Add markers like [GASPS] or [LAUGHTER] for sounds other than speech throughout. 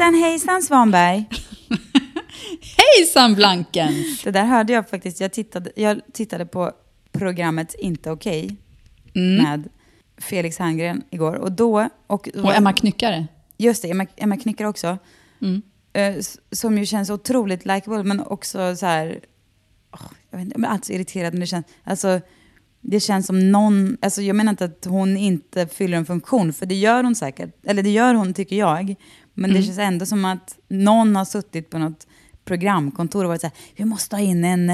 Hejsan hejsan Svanberg. [LAUGHS] Hejsan Blankens! Det där hörde jag faktiskt. Jag tittade, jag tittade på programmet Inte okej Mm. med Felix Herngren igår. Och då... Och, Och Emma Knyckare. Just det, Emma, Emma Knyckare också. Mm. Eh, som ju känns otroligt likeable, men också så här... åh, jag vet inte, jag blir alltid så irriterad när det känns... Alltså, det känns som någon... Alltså jag menar inte att hon inte fyller en funktion, för det gör hon säkert. Eller det gör hon, tycker jag. Men Mm. det känns ändå som att någon har suttit på något programkontor och varit så här, vi måste ha in en...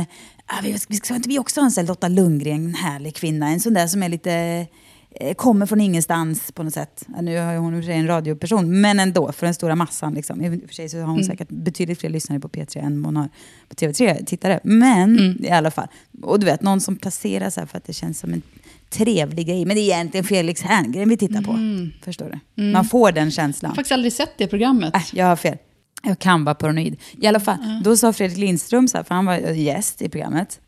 ah, vi ska, ska inte vi också ha en sån här Lotta Lundgren, en härlig kvinna, en sån där som är lite... eh, Kommer från ingenstans på något sätt. Nu har hon i och för sig en radioperson, men ändå för den stora massan. Liksom. I och för sig så har hon Mm. säkert betydligt fler lyssnare på P3 än hon har på TV3 tittare. Men Mm. i alla fall. Och du vet, någon som placerar här för att det känns som en trevlig grej. Men det är egentligen Felix Herngren vi tittar på. Förstår du? Man får den känslan. Jag har faktiskt aldrig sett det programmet. Äh, jag har fel. Jag kan vara paranoid. I alla fall, då sa Fredrik Lindström, så här, för han var gäst i programmet.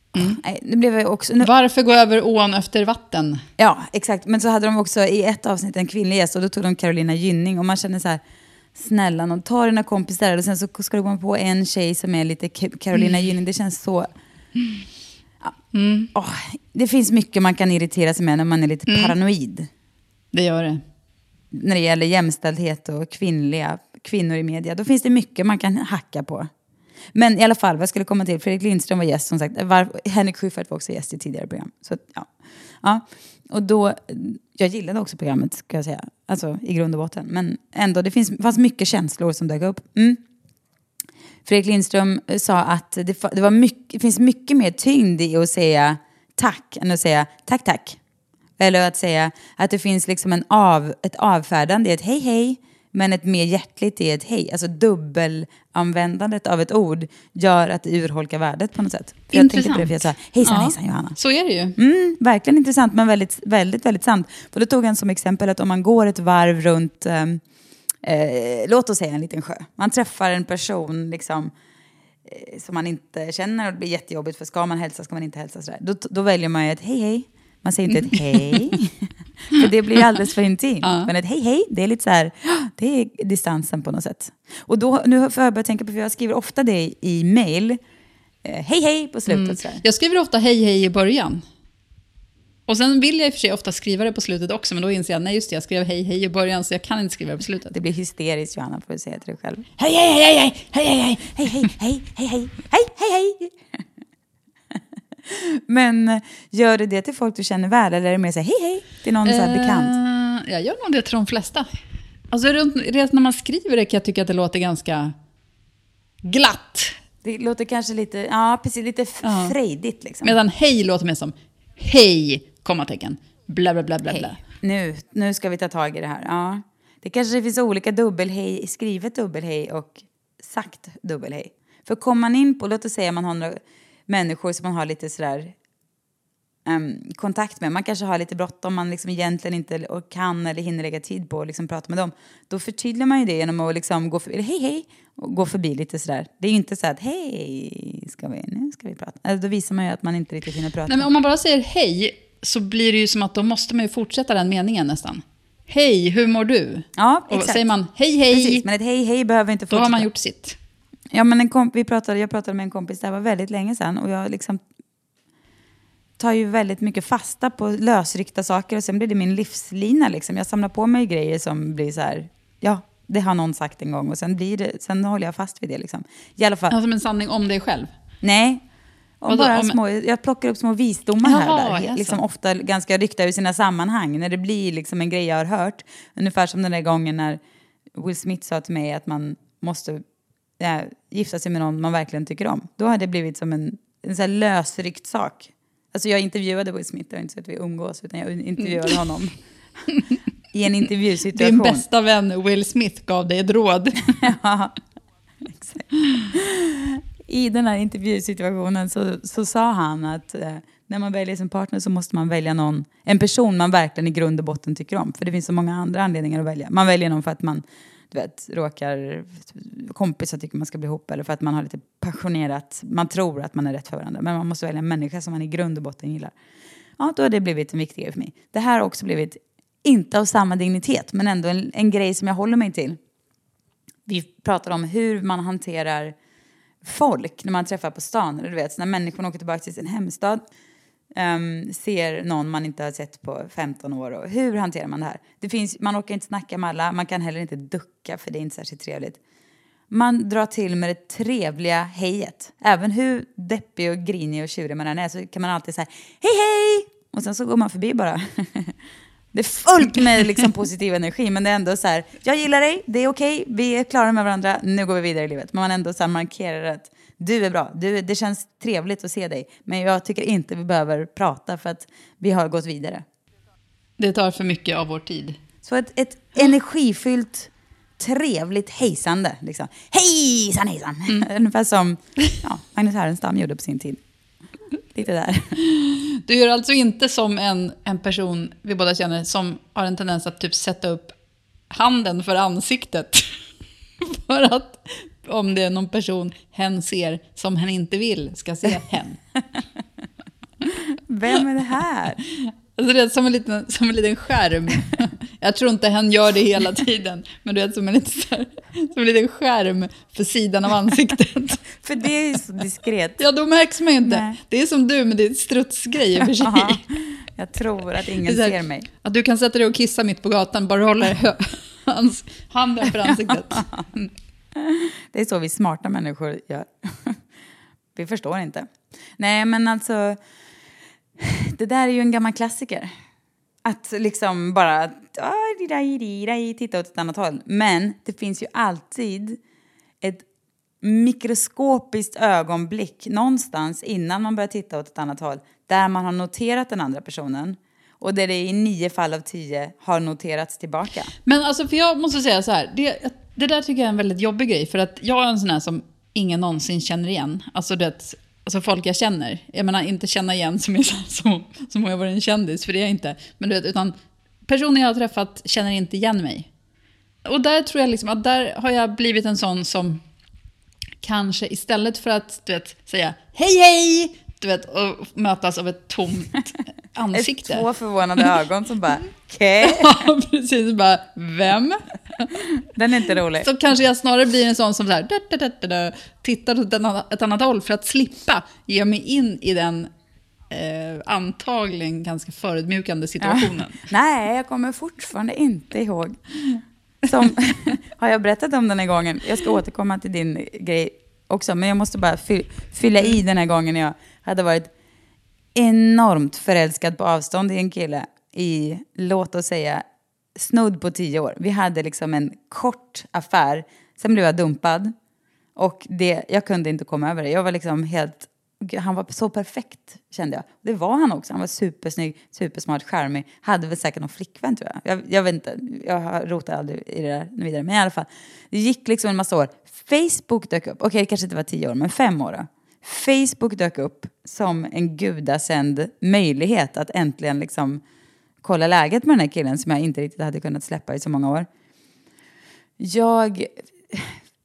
Nej, nu blev jag också... Nu, Varför gå över ån efter vatten? ja, exakt. Men så hade de också i ett avsnitt en kvinnlig gäst och då tog de Carolina Gynning. Och man känner så här, snälla någon, ta dina kompisar och sen så ska du gå på en tjej som är lite Carolina Gynning. Det känns så... Ja. Åh, det finns mycket man kan irritera sig med när man är lite paranoid. Det gör det. när det gäller jämställdhet och kvinnliga, kvinnor i media. Då finns det mycket man kan hacka på. Men i alla fall, vad jag skulle komma till, Fredrik Lindström var gäst som sagt. Var, Henrik Schyffert var också gäst i tidigare program. Så, ja. Ja. Och då, jag gillade också programmet, ska jag säga. Alltså i grund och botten. Men ändå, det finns, fanns mycket känslor som dök upp. Mm. Fredrik Lindström sa att det, det, var mycket, det finns mycket mer tyngd i att säga tack än att säga tack tack. Eller att säga att det finns liksom en av, ett avfärdande i ett hej hej, men ett mer hjärtligt i ett hej. Alltså dubbelanvändandet av ett ord gör att det urholkar värdet på något sätt. För jag tänkte på det för jag sa hejsan Ja, hejsan Johanna. Så är det ju. Mm, verkligen intressant men väldigt, väldigt, väldigt sant. För då tog han som exempel att om man går ett varv runt, ehm, eh, låt oss säga en liten sjö. Man träffar en person liksom, eh, som man inte känner och det blir jättejobbigt för ska man hälsa ska man inte hälsa sådär. Då, då väljer man ju ett hej hej. Man säger inte ett [LAUGHS] hej. [LAUGHS] för det blir alldeles för intimt. Ja. Men ett hej hej, det är lite så här, det är distansen på något sätt. Och då, nu får jag börja tänka på, för jag skriver ofta det i mail. Eh, hej hej på slutet. sådär. Jag skriver ofta hej hej i början. Och sen vill jag i och för sig ofta skriva det på slutet också, men då inser jag nej just det, jag skrev hej hej i början så jag kan inte skriva det på slutet. Det blir hysteriskt Johanna, får du säga till dig själv. Hej, hej, hej, hej, hej, hej, hej, hej, hej, hej, hej, hej, hej. Men eh, gör du det till folk du känner väl eller är det mer så här, hej, hej, till någon så här bekant? Eh, jag gör nog det till de flesta. Alltså redan när man skriver det kan jag tycka att det låter ganska glatt. Det låter kanske lite, ja precis, lite frejdigt liksom. Medan hej låter mer som hej, kommatecken, bla bla bla bla bla. Hej. Nu, nu ska vi ta tag i det här. Ja. Det kanske finns olika dubbelhej, skrivet dubbelhej och sagt dubbelhej. För kommer man in på, låt oss säga man har några människor som man har lite sådär ehm, kontakt med. Man kanske har lite bråttom, man liksom egentligen inte och kan eller hinner lägga tid på att liksom prata med dem. Då förtydligar man ju det genom att liksom gå förbi, hej hej, och gå förbi lite sådär. Det är ju inte så att hej, ska vi, nu ska vi prata. Alltså, då visar man ju att man inte riktigt hinner prata. Nej, men om man bara säger hej så blir det ju som att då måste man ju fortsätta den meningen nästan. Hej, hur mår du? ja, Och exakt. säger man hej hej, Precis, men ett hej hej behöver inte då fortsätta. har man gjort sitt. Ja, men en komp- vi pratade, jag pratade med en kompis, det här var väldigt länge sedan och jag liksom tar ju väldigt mycket fasta på lösryckta saker och sen blir det min livslina liksom. Jag samlar på mig grejer som blir så här, ja, det har någon sagt en gång och sen blir det, sen håller jag fast vid det liksom. I alla fall, som en sanning om dig själv. nej. Om Vadå, bara om- små, jag plockar upp små visdomar här Jaha, och där. Liksom ofta ganska ryckta ur sina sammanhang. När det blir liksom en grej jag har hört. Ungefär som den där gången när Will Smith sa till mig att man måste ja, gifta sig med någon man verkligen tycker om. Då har det blivit som en en så här lösryckt sak. Alltså jag intervjuade Will Smith, det var inte så att vi umgås, utan jag intervjuade honom. I en intervjusituation. Din bästa vän Will Smith gav dig ett råd. [LAUGHS] ja, exakt. I den här intervjusituationen så, så sa han att eh, när man väljer sin partner så måste man välja någon, en person man verkligen i grund och botten tycker om. För det finns så många andra anledningar att välja. Man väljer någon för att man du vet, råkar kompisar tycker man ska bli ihop eller för att man har lite passionerat, man tror att man är rätt för varandra. Men man måste välja en människa som man i grund och botten gillar. Ja, då har det blivit en viktig grej för mig. Det här har också blivit, inte av samma dignitet, men ändå en, en grej som jag håller mig till. Vi pratar om hur man hanterar folk när man träffar på stan. Eller du vet, när människor åker tillbaka till sin hemstad um, ser någon man inte har sett på 15 år. Och hur hanterar man det här? Det finns, man orkar inte snacka med alla, man kan heller inte ducka för det är inte särskilt trevligt. Man drar till med det trevliga hejet. Även hur deppig och grinig och tjurig man än är så kan man alltid säga hej hej! Och sen så går man förbi bara. [LAUGHS] Det är fullt med liksom positiv energi, men det är ändå så här, jag gillar dig, det är okej, okay, vi är klara med varandra, nu går vi vidare i livet. Men man ändå så markerar att du är bra, du, det känns trevligt att se dig, men jag tycker inte vi behöver prata för att vi har gått vidare. Det tar för mycket av vår tid. Så ett, ett energifyllt, trevligt hejsande. Liksom. Hejsan hejsan! Mm. [LAUGHS] Ungefär som ja, Magnus Härenstam gjorde på sin tid. [LAUGHS] Lite där. Du gör alltså inte som en, en person vi båda känner som har en tendens att typ sätta upp handen för ansiktet. [LAUGHS] för att om det är någon person hen ser som hen inte vill ska se hen. [LAUGHS] Vem är det här? Alltså det är som en, liten, som en liten skärm. [LAUGHS] Jag tror inte hen gör det hela tiden, men du vet som en, liten, som en liten skärm för sidan av ansiktet. [LAUGHS] för det är ju så diskret. Ja, då märks man ju inte. Nej. Det är som du med din strutsgrej i och för sig. [LAUGHS] jag tror att ingen här, ser mig. Att du kan sätta dig och kissa mitt på gatan, bara hålla handen för ansiktet. Det är så vi smarta människor gör. Vi förstår inte. Nej, men alltså... Det där är ju en gammal klassiker. Att liksom bara ah, titta åt ett annat håll. Men det finns ju alltid ett mikroskopiskt ögonblick någonstans innan man börjar titta åt ett annat håll där man har noterat den andra personen och där det i nio fall av tio har noterats tillbaka. Men alltså, för jag måste säga så här, det, det där tycker jag är en väldigt jobbig grej, för att jag är en sån här som ingen någonsin känner igen. Alltså det, alltså folk jag känner. Jag menar inte känna igen som, är [LAUGHS] som, som om jag var en kändis, för det är jag inte. Men du vet, utan personer jag har träffat känner inte igen mig. Och där tror jag liksom att där har jag blivit en sån som kanske istället för att du vet, säga hej hej, du vet, och mötas av ett tomt [LAUGHS] ansikte. Ett två förvånade ögon som bara, okej. Okay. [LAUGHS] ja, precis. Bara, vem? Den är inte rolig. Så kanske jag snarare blir en sån som så här, da, da, da, da, tittar åt ett annat håll för att slippa ge mig in i den eh, antagligen ganska förödmjukande situationen. Ja. [LAUGHS] Nej, jag kommer fortfarande inte ihåg. Som, har jag berättat om den här gången? Jag ska återkomma till din grej också, men jag måste bara fylla i den här gången jag hade varit enormt förälskad på avstånd i en kille i, låt oss säga, snudd på tio år. Vi hade liksom en kort affär, sen blev jag dumpad. Och det, jag kunde inte komma över det. Jag var liksom helt... Han var så perfekt, kände jag. Det var han också. Han var supersnygg, supersmart, charmig. Hade väl säkert någon flickvän, tror jag. Jag, jag vet inte. Jag rotar aldrig i det där vidare. Men i alla fall. Det gick liksom en massa år. Facebook dök upp. Okej, okay, det kanske inte var tio år, men fem år då. Facebook dök upp som en gudasänd möjlighet att äntligen liksom kolla läget med den här killen som jag inte riktigt hade kunnat släppa i så många år. Jag...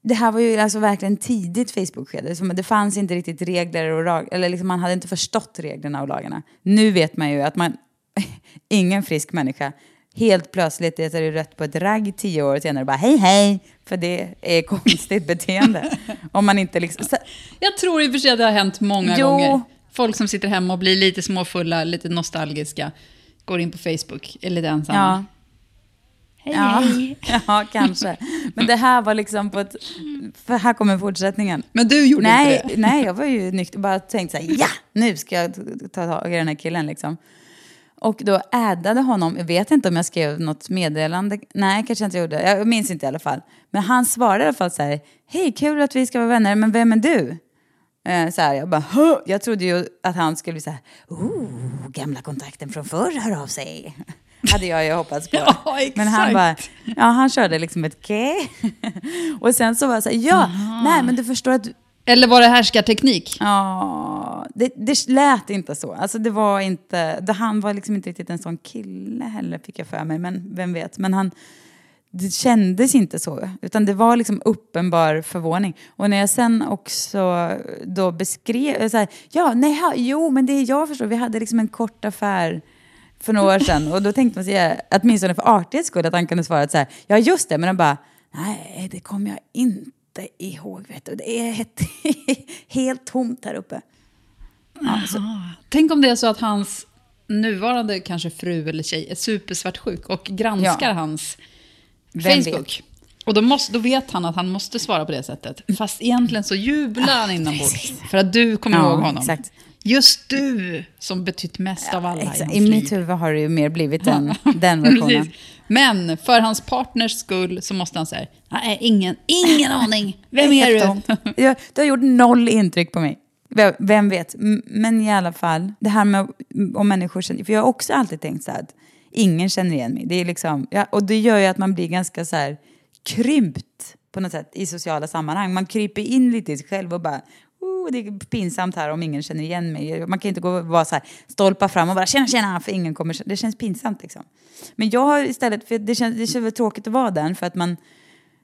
Det här var ju alltså verkligen tidigt Facebook-skede. Det fanns inte riktigt regler och lag, eller liksom man hade inte förstått reglerna och lagarna. Nu vet man ju att man, [LAUGHS] ingen frisk människa helt plötsligt är det rätt på ett ragg tio år senare bara hej hej, för det är [LAUGHS] konstigt beteende. Om man inte liksom... Jag tror i och för sig att det har hänt många jo. gånger. Folk som sitter hemma och blir lite småfulla, lite nostalgiska, går in på Facebook, är lite ensamma. Ja. Hej, ja, hej. [LAUGHS] ja, kanske. Men det här var liksom på ett... För här kommer fortsättningen. Men du gjorde nej, inte det? Nej, jag var ju nykter. Bara tänkte så här, ja, nu ska jag ta tag i den här killen liksom. Och då ädade honom, jag vet inte om jag skrev något meddelande, nej kanske jag inte gjorde, jag minns inte i alla fall. Men han svarade i alla fall så här, hej kul att vi ska vara vänner, men vem är du? Eh, så här, jag bara, "Hå!" jag trodde ju att han skulle bli så här, oh, gamla kontakten från förr hör av sig. [LAUGHS] Hade jag ju hoppats på. [LAUGHS] Ja, Men han exakt. bara, ja han körde liksom ett okej. [LAUGHS] Och sen så var jag så här, ja, nej men du förstår att Eller var det härskarteknik? Ja, det, det lät inte så. Alltså det var inte, det, han var liksom inte riktigt en sån kille heller fick jag för mig, men vem vet. Men han, det kändes inte så, utan det var liksom uppenbar förvåning. Och när jag sen också då beskrev, så här, ja, nej, ha, jo, men det är jag förstår, vi hade liksom en kort affär för några år sedan och då tänkte man sig, eh, åtminstone för artighets skull, att han kunde svara så här, ja just det, men han bara, nej, det kommer jag inte ihåg, vet du. Det är helt, [LAUGHS] helt tomt här uppe. Ja, så, Tänk om det är så att hans nuvarande kanske fru eller tjej är supersvartsjuk och granskar Ja. hans Vem Facebook. Och då, måste, då vet han att han måste svara på det sättet. Fast egentligen så jublar han inombords. För att du kommer Ja, ihåg honom. exakt. Just du som betytt mest av alla i exakt. hans I mitt huvud har det ju mer blivit den, [LAUGHS] den versionen. Men för hans partners skull så måste han säga, nej, ingen, ingen aning. Vem är du? Det har gjort noll intryck på mig. Vem- vet? Men i alla fall, det här med om människor känner... För jag har också alltid tänkt så här att ingen känner igen mig. Det är liksom, ja, och det gör ju att man blir ganska så här krympt på något sätt i sociala sammanhang. Man kryper in lite i sig själv och bara... Oh, det är pinsamt här om ingen känner igen mig. Man kan inte gå och vara så här, stolpa fram och bara tjena, tjena, för ingen kommer... Det känns pinsamt liksom. Men jag har istället, för det känns, det känns väl tråkigt att vara den för att man...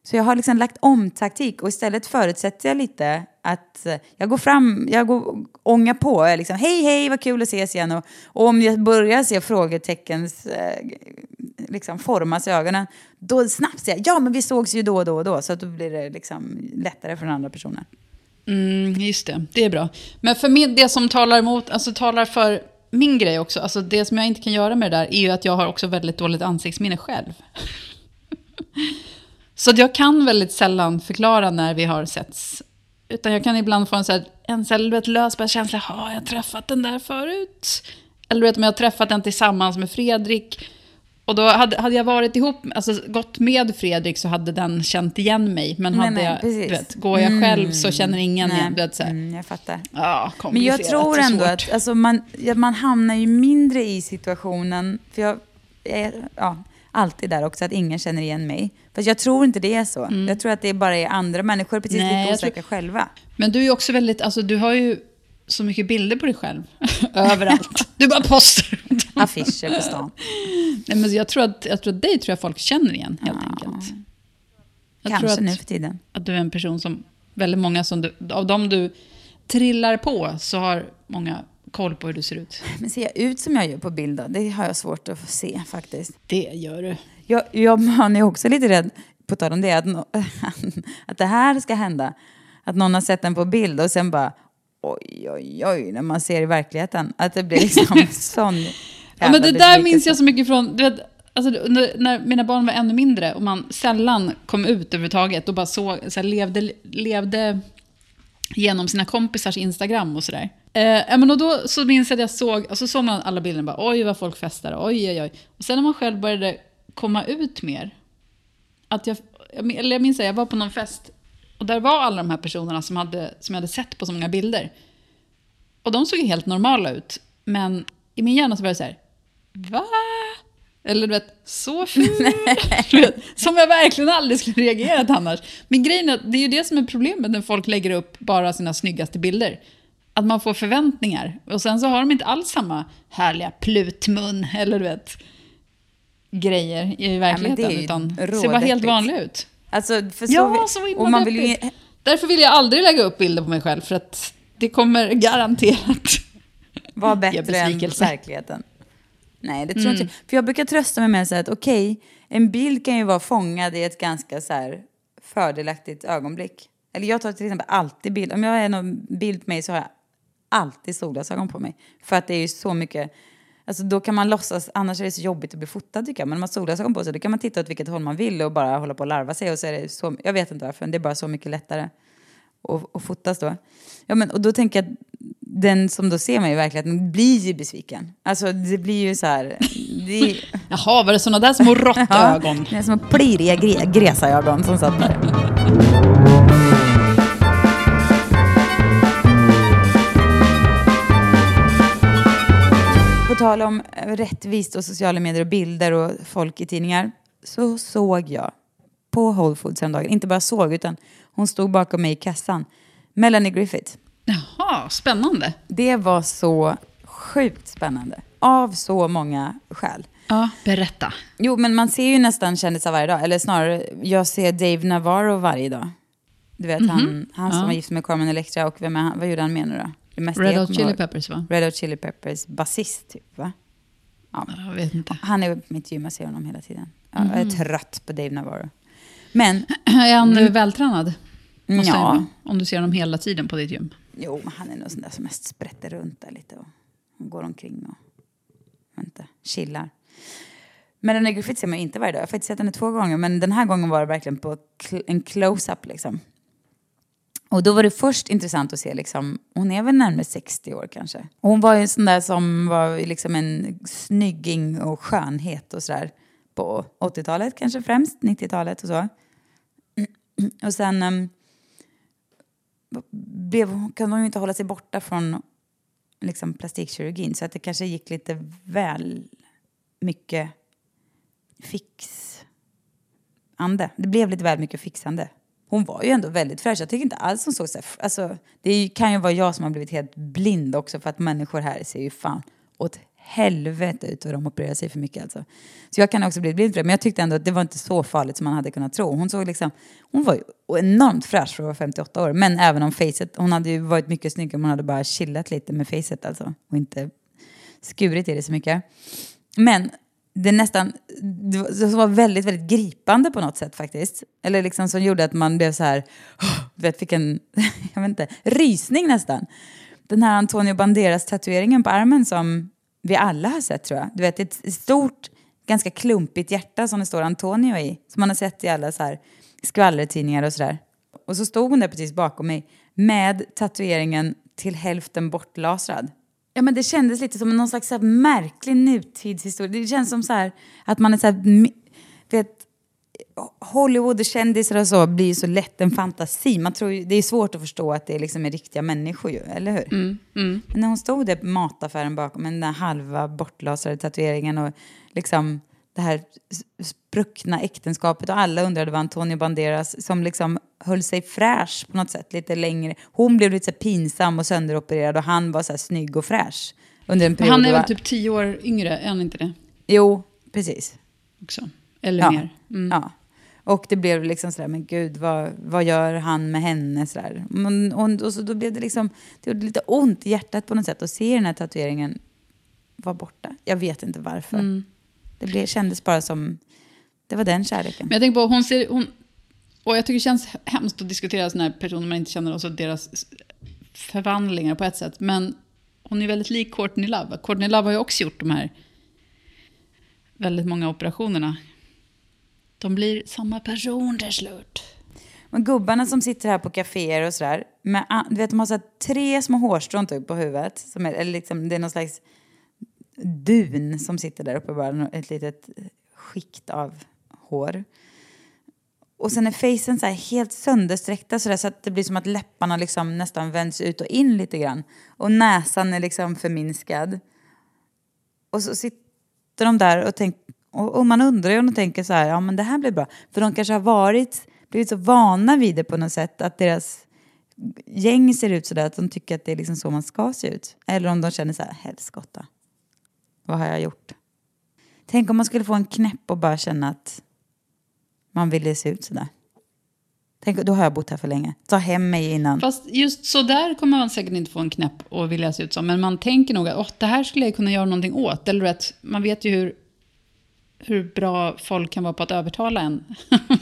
Så jag har liksom lagt om taktik och istället förutsätter jag lite att eh, jag går fram, jag går ångar på. Jag liksom, hej hej vad kul att ses igen. Och, och om jag börjar se frågeteckens eh, liksom formas i ögonen, då snabbt säger jag ja men vi sågs ju då och då och då. Så att då blir det liksom lättare för den andra personen. Mm, just det, det är bra. Men för min, det som talar emot, alltså talar för min grej också, alltså det som jag inte kan göra med det där är ju att jag har också väldigt dåligt ansiktsminne själv. [LAUGHS] Så jag kan väldigt sällan förklara när vi har setts. Utan jag kan ibland få en, så här, en så här, lös känsla, har jag träffat den där förut? Eller du vet, om jag har träffat den tillsammans med Fredrik. Och då hade, hade jag varit ihop, alltså gått med Fredrik så hade den känt igen mig. Men Nej, hade nej, jag, precis. vet, går jag själv så känner ingen igen. Du vet, så mm, jag fattar. Ja, Men jag tror ändå svårt. att alltså, man, ja, man hamnar ju mindre i situationen, för jag är ja, alltid där också, att ingen känner igen mig. Fast jag tror inte det är så. Jag tror att det bara är andra människor, precis Mm. Nej, lika jag tror- osäkra själva. Men du är också väldigt, alltså du har ju så mycket bilder på dig själv. [LAUGHS] Överallt. Du bara postar. Affischer på stan. Nej, men jag tror att, jag tror att dig tror jag folk känner igen helt enkelt. Jag Kanske tror att, nu för tiden. att du är en person som, väldigt många som du, av dem du trillar på så har många koll på hur du ser ut. Men ser jag ut som jag gör på bild då? Det har jag svårt att få se faktiskt. Det gör du. Jag, jag man är också lite rädd, på tal om det, att, nå- [LAUGHS] att det här ska hända. Att någon har sett den på bild och sen bara oj, oj, oj, när man ser i verkligheten. Att det blir liksom [LAUGHS] sån Ja, men det där minns jag så mycket från, du vet, alltså, när, när mina barn var ännu mindre och man sällan kom ut överhuvudtaget och bara så, så här, levde, levde genom sina kompisars Instagram och sådär. Eh, men och då så minns jag att jag såg, och så såg man alla bilderna bara oj vad folk festar, oj oj oj. Och sen när man själv började komma ut mer, att jag, eller jag minns att jag var på någon fest och där var alla de här personerna som, hade, som jag hade sett på så många bilder. Och de såg helt normala ut. Men i min hjärna så var det så här, va? Eller du vet, så ful. [LAUGHS] Som jag verkligen aldrig skulle reagerat annars. Men grejen är att det är ju det som är problemet när folk lägger upp bara sina snyggaste bilder. Att man får förväntningar. Och sen så har de inte alls samma härliga plutmun, eller du vet, grejer i verkligheten. ju utan ser bara helt vanliga ut. Alltså, Ja, så himla och man vill ju. Därför vill jag aldrig lägga upp bilder på mig själv, för att det kommer garanterat vara bättre än verkligheten. Nej, det tror jag inte. För jag brukar trösta mig med att okej, en bild kan ju vara fångad i ett ganska så här fördelaktigt ögonblick. Eller jag tar till exempel alltid bild. Om jag har någon bild på mig så har jag alltid solglasögon på mig. För att det är ju så mycket... Alltså då kan man låtsas, annars är det så jobbigt att bli fotad tycker jag. Men om man har solglasögon på sig då kan man titta åt vilket håll man vill och bara hålla på och larva sig. Och så är det så, jag vet inte varför, men det är bara så mycket lättare att, att fotas då. Ja, men, och då tänker jag att den som då ser mig i verkligheten blir ju besviken. Alltså det blir ju så här... Det [LAUGHS] Jaha, var det sådana där små [LAUGHS] råttögon? är som pliriga gre, gresögon som satt där. Tal om rättvist och sociala medier och bilder och folk i tidningar så såg jag på Whole Foods häromdagen, inte bara såg utan hon stod bakom mig i kassan, Melanie Griffith. Jaha, spännande. Det var så sjukt spännande. Av så många skäl. Ja, berätta. Jo, men man ser ju nästan kändisar varje dag. Eller snarare, jag ser Dave Navarro varje dag. Du vet, han, han som Ja. var gift med Carmen Electra och vem är han? Vad gjorde han med nu då? Det mesta Red jag Hot Chili ihåg. Peppers va? Red Hot Chili Peppers basist, typ va? Jag vet inte. Han är på mitt gym, jag ser honom hela tiden. Ja, Jag är trött på Dave Navarro. Men, [CLEARS THROAT] Är han vältränad? Måste ja, han- Om du ser honom hela tiden på ditt gym. jo, men han är nog sån där som mest sprätter runt där lite och, och går omkring och vänta, chillar. Men den här Griffith ser man ju inte varje dag. Jag har faktiskt sett henne två gånger, men den här gången var det verkligen på en close-up liksom. Och då var det först intressant att se, liksom, hon är väl närmare 60 år kanske. Och hon var ju en sån där som var liksom en snygging och skönhet och sådär. På 80-talet kanske främst, 90-talet och så. [CLEARS THROAT] Och sen um, blev, kunde hon ju inte hålla sig borta från liksom, plastikkirurgin. Så att det kanske gick lite väl mycket fixande. Det blev lite väl mycket fixande. Hon var ju ändå väldigt fräsch. Jag tycker inte alls hon såg så här, alltså, Det ju- kan ju vara jag som har blivit helt blind också för att människor här ser ju fan åt helvete ut och de opererar sig för mycket alltså. Så jag kan också bli blind för det. Men jag tyckte ändå att det var inte så farligt som man hade kunnat tro. Hon såg liksom, hon var ju enormt fräsch för att vara 58 år. Men även om facet, hon hade ju varit mycket snyggare om hon hade bara chillat lite med facet alltså. Och inte skurit i det så mycket. Men det nästan, det var- väldigt, väldigt gripande på något sätt faktiskt. Eller liksom som gjorde att man blev så här, du vet, fick en, [LAUGHS] jag vet inte, rysning nästan. Den här Antonio Banderas tatueringen på armen som vi alla har sett tror jag. Du vet, ett stort, ganska klumpigt hjärta som det står Antonio i. Som man har sett i alla så här skvallertidningar och sådär. Och så stod hon där precis bakom mig med tatueringen till hälften bortlasrad. Ja, men det kändes lite som någon slags så här märklig nutidshistoria. Det känns som så här att man är så här, vet, Hollywood och kändisar och så blir ju så lätt en fantasi. Man tror ju, det är svårt att förstå att det liksom är riktiga människor ju, eller hur? Men när hon stod där på mataffären bakom med den där halva bortlasade tatueringen och liksom det här spruckna äktenskapet och alla undrade vad Antonio Banderas som liksom höll sig fräsch på något sätt lite längre. Hon blev lite så pinsam och sönderopererad och han var så här snygg och fräsch under en Men period. han är väl typ tio år yngre, är han inte det? Jo, precis. Också. Eller Ja. mer. Mm. Ja. Och det blev liksom sådär, men gud, vad, vad gör han med henne? Sådär. Men, och, och så då blev det liksom, det gjorde lite ont i hjärtat på något sätt att se den här tatueringen vara borta. Jag vet inte varför. Mm. Det blev, kändes bara som, det var den kärleken. Men jag tänker på, hon ser, hon, och jag tycker det känns hemskt att diskutera sådana här personer man inte känner och så deras förvandlingar på ett sätt. Men hon är väldigt lik Courtney Love. Courtney Love har ju också gjort de här väldigt många operationerna. De blir samma person till slut. Men gubbarna som sitter här på kaféer och sådär, med, du vet, de har så tre små hårstrån typ på huvudet. Som är, eller liksom, det är någon slags dun som sitter där uppe, bara ett litet skikt av hår. Och sen är facen så här helt söndersträckta så, där, så att det blir som att läpparna liksom nästan vänds ut och in lite grann. Och näsan är liksom förminskad. Och så sitter de där och tänker, och, och man undrar ju om de tänker så här, ja men det här blir bra. För de kanske har varit, blivit så vana vid det på något sätt att deras gäng ser ut så där att de tycker att det är liksom så man ska se ut. Eller om de känner så här, helskotta. Vad har jag gjort? Tänk om man skulle få en knäpp och bara känna att man ville se ut sådär. Tänk, då har jag bott här för länge. Ta hem mig innan. Fast just sådär kommer man säkert inte få en knäpp och vilja se ut som. Men man tänker nog att Åh, det här skulle jag kunna göra någonting åt. Eller att man vet ju hur, hur bra folk kan vara på att övertala en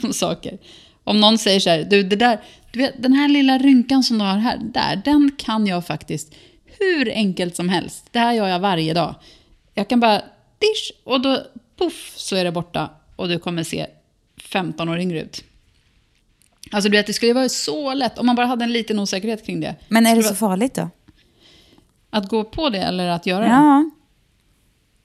om [LAUGHS] saker. Om någon säger så här, du, det där, du vet, den här lilla rynkan som du har här, där, den kan jag faktiskt hur enkelt som helst. Det här gör jag varje dag. Jag kan bara, dish, och då puff så är det borta och du kommer se 15 år yngre ut. Alltså du vet, det skulle vara så lätt om man bara hade en liten osäkerhet kring det. Men är det så farligt då? Att gå på det eller att göra det? Ja.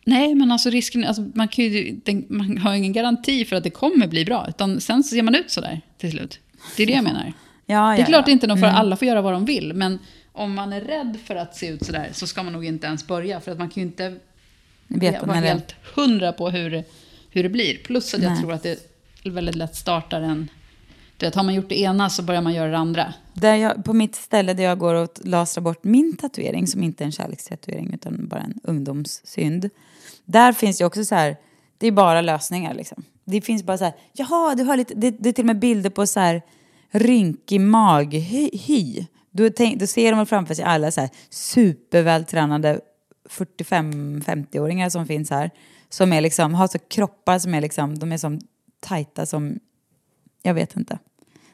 Nej, men alltså risken, alltså man, kan ju, man har ju ingen garanti för att det kommer bli bra. Utan sen så ser man ut sådär till slut. Det är det jag menar. Ja, Det är ja, klart ja. inte nog för att alla får göra vad de vill. Men om man är rädd för att se ut sådär så ska man nog inte ens börja. För att man kan ju inte Vet jag var när det- helt hundra på hur, hur det blir. Plus att jag Nej. tror att det väldigt lätt startar en... Du vet, har man gjort det ena så börjar man göra det andra. Där jag, på mitt ställe där jag går och lasrar bort min tatuering, som inte är en kärlekstatuering utan bara en ungdomssynd. Där finns det också så här, det är bara lösningar liksom. Det finns bara så här, jaha, du har lite, det, det är till och med bilder på så här rynkig maghy. Då, tänk, då ser de framför sig alla så här supervältränade 45-50-åringar som finns här. Som är liksom, har så kroppar som är liksom, de är som tajta som, jag vet inte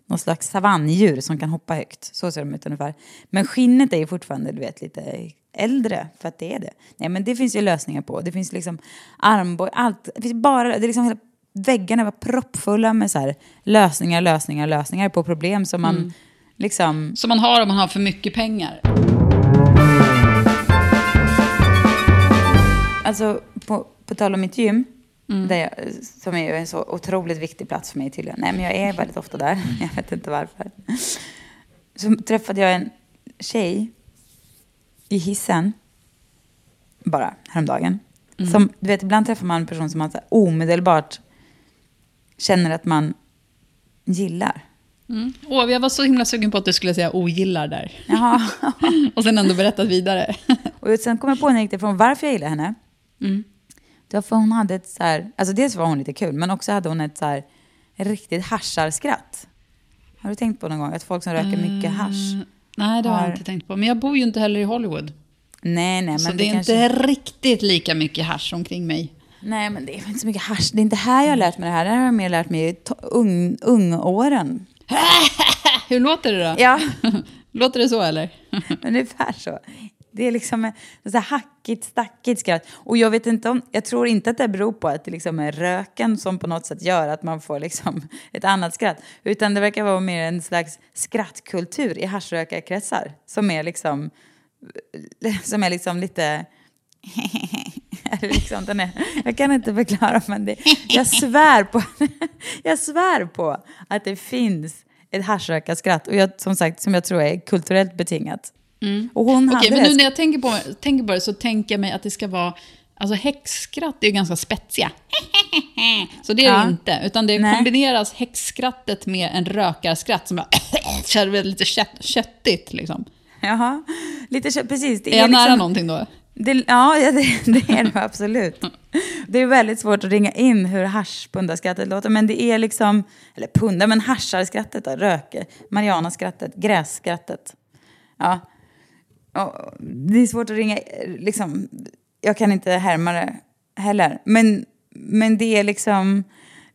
någon slags savanndjur som kan hoppa högt. Så ser de ut ungefär. Men skinnet är ju fortfarande du vet, lite äldre, för att det är det. Nej, men det finns ju lösningar på. Det finns liksom armbåge, allt. Det finns bara, det är liksom hela väggarna var proppfulla med så här lösningar, lösningar, lösningar på problem som man liksom... Som man har om man har för mycket pengar. Alltså, på, på tal om mitt gym, där jag, som är en så otroligt viktig plats för mig tydligen. Nej, men jag är väldigt ofta där. [LAUGHS] Jag vet inte varför. Så träffade jag en tjej i hissen, bara häromdagen. Som, du vet, ibland träffar man en person som man så här, omedelbart känner att man gillar. Mm. Åh, jag var så himla sugen på att du skulle säga ogillar där. [LAUGHS] Och sen ändå berättat vidare. Och sen kom jag på när jag gick ifrån varför jag gillar henne. Mm. Det var för hon hade ett så här, alltså dels var hon lite kul, men också hade hon ett så här riktigt hascharskratt. Har du tänkt på någon gång att folk som röker mycket hasch? Mm, Nej, det har Har- jag inte tänkt på. Men jag bor ju inte heller i Hollywood. Nej, nej, men så det, det är kanske... inte riktigt lika mycket hasch omkring mig. Nej, men det är inte så mycket hasch. Det är inte här jag har lärt mig det här. Det här har jag mer lärt mig i ung, ungåren. [LAUGHS] Hur låter det då? Ja, [LAUGHS] Låter det så eller? [LAUGHS] ungefär så. Det är liksom ett så här hackigt, stackigt skratt. Och jag vet inte om, jag tror inte att det beror på att det liksom är röken som på något sätt gör att man får liksom [LAUGHS] ett annat skratt. Utan det verkar vara mer en slags skrattkultur i haschrökarkretsar. Som är liksom, [LAUGHS] som är liksom lite... [LAUGHS] Liksom, den är, jag kan inte förklara, men det, jag, svär på, jag svär på att det finns ett haschrökarskratt. Och jag, som sagt, som jag tror är kulturellt betingat. Och hon Okej, hade men nu när jag tänker på, tänker på det så tänker jag mig att det ska vara... Alltså häxskratt är ju ganska spetsiga. [LAUGHS] Så det är Ja. det inte. Utan det Nej. kombineras häxskrattet med en rökarskratt som känns [LAUGHS] lite kött, köttigt liksom. Jaha, lite kö- precis. Det Är jag nära liksom, någonting då? det, [LAUGHS] ja, det, det är det absolut. Det är väldigt svårt att ringa in hur haschpundarskrattet låter, men det är liksom, eller pundar, men hascharskrattet då, röker, marianaskrattet, grässkrattet. Ja, det är svårt att ringa, liksom, jag kan inte härma det heller, men, men det är liksom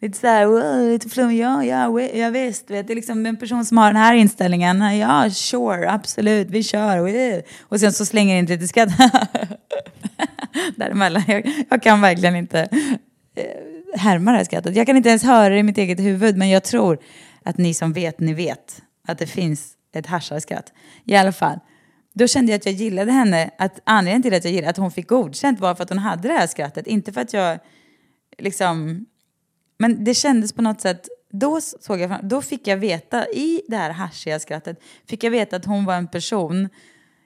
lite så här, "Wow, lite flum, ja, ja, we- ja visst, vet, det är liksom en person som har den här inställningen, ja, sure, absolut, vi kör, wow." och sen så slänger in lite skratt [LAUGHS] däremellan. Jag, jag kan verkligen inte eh, härma det här skrattet. Jag kan inte ens höra det i mitt eget huvud, men jag tror att ni som vet, ni vet att det finns ett hascharskatt. I alla fall. Då kände jag att jag gillade henne, att anledningen till att jag gillade att hon fick godkänt var för att hon hade det här skrattet. Inte för att jag liksom... Men det kändes på något sätt... Då, såg jag, då fick jag veta, i det här haschiga skrattet, fick jag veta att hon var en person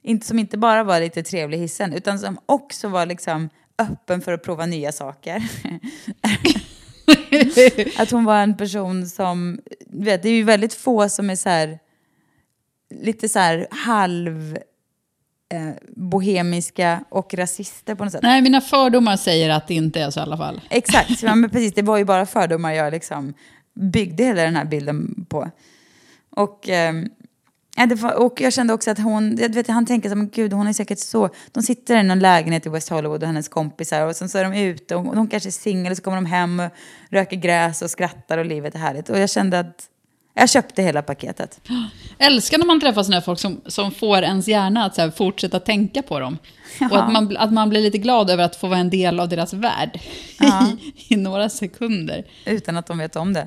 inte, som inte bara var lite trevlig i hissen, utan som också var liksom öppen för att prova nya saker. [LAUGHS] att hon var en person som, vet, det är ju väldigt få som är så här, lite så här halv eh, bohemiska och rasister på något sätt. Nej, mina fördomar säger att det inte är så i alla fall. Exakt, [LAUGHS] ja, men precis. Det var ju bara fördomar jag liksom byggde hela den här bilden på. Och, det var, och jag kände också att hon, jag vet, han tänker men gud hon är säkert så, de sitter i någon lägenhet i West Hollywood och hennes kompisar och sen så är de ute och hon kanske är singel och så kommer de hem och röker gräs och skrattar och livet är härligt. Och jag kände att jag köpte hela paketet. [GASPS] Älskar när man träffar sådana här folk som, som får ens hjärna att här, fortsätta tänka på dem. Ja. Och att man, att man blir lite glad över att få vara en del av deras värld [LAUGHS] i, i några sekunder. Utan att de vet om det.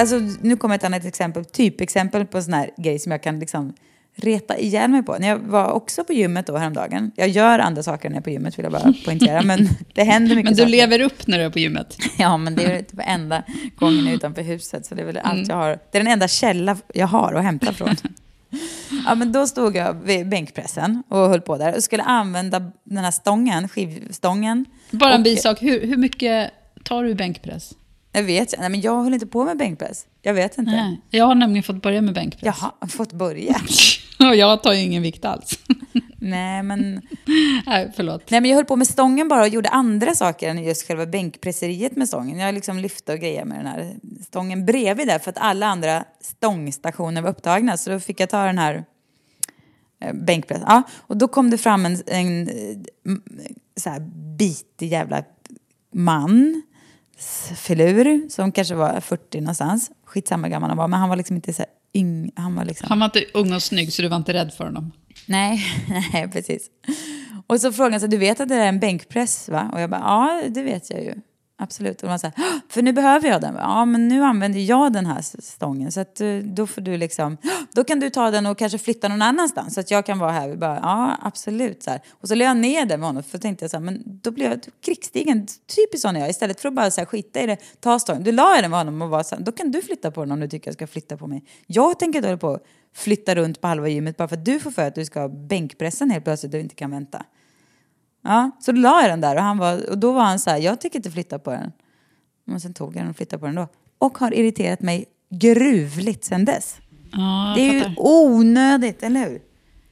Alltså, nu kommer ett annat exempel, typexempel på en sån här grej som jag kan liksom reta ihjäl mig på. När jag var också på gymmet då häromdagen. Jag gör andra saker när jag är på gymmet vill jag bara [LAUGHS] poängtera. Men det händer mycket Men du saker. lever upp när du är på gymmet. [LAUGHS] Ja, men det är typ enda gången utanför huset. Så det är väl allt jag har. Det är den enda källa jag har att hämta från. [LAUGHS] Ja, men då stod jag vid bänkpressen och höll på där och skulle använda den här stången, skivstången. Bara en bisak, hur, hur mycket tar du bänkpress? Jag vet Nej, men jag höll inte på med bänkpress. Jag vet inte. Nej, jag har nämligen fått börja med bänkpress. Jag har fått börja. [LAUGHS] Och jag tar ju ingen vikt alls. [LAUGHS] Nej, men... [LAUGHS] Nej, förlåt. Nej, men jag höll på med stången bara och gjorde andra saker än just själva bänkpresseriet med stången. Jag liksom lyfte och grejade med den här stången bredvid där för att alla andra stångstationer var upptagna. Så då fick jag ta den här eh, bänkpress. Ja, och då kom det fram en, en eh, så här bitig jävla man, filur, som kanske var 40 någonstans. Skitsamma hur gammal han var, men han var liksom inte så yng, han var liksom... Han var inte ung och snygg så du var inte rädd för honom. Nej, [LAUGHS] nej, precis. Och så frågade han så du vet att det är en bänkpress va? Och jag bara, ja det vet jag ju. Absolut. Och man säger, för nu behöver jag den. Ja, men nu använder jag den här stången. Så att eh, då får du liksom, då kan du ta den och kanske flytta någon annanstans. Så att jag kan vara här. Bara, ja, absolut. Så här. Och så la jag ner den med honom. För då tänkte jag så här, men då blev jag krigsstigen. Typiskt sån är jag. Istället för att bara så här, skita i det, ta stången. Du la jag den med honom och var så här, då kan du flytta på den om du tycker jag ska flytta på mig. Jag tänker inte hålla på flytta runt på halva gymmet bara för att du får för att du ska ha bänkpressen helt plötsligt och inte kan vänta. Ja, så la jag den där och, han var, och då var han så här, jag tänker inte flytta på den. Men sen tog jag den och flyttade på den då. Och har irriterat mig gruvligt sen dess. Ja, Det är ju fattar. onödigt, eller hur?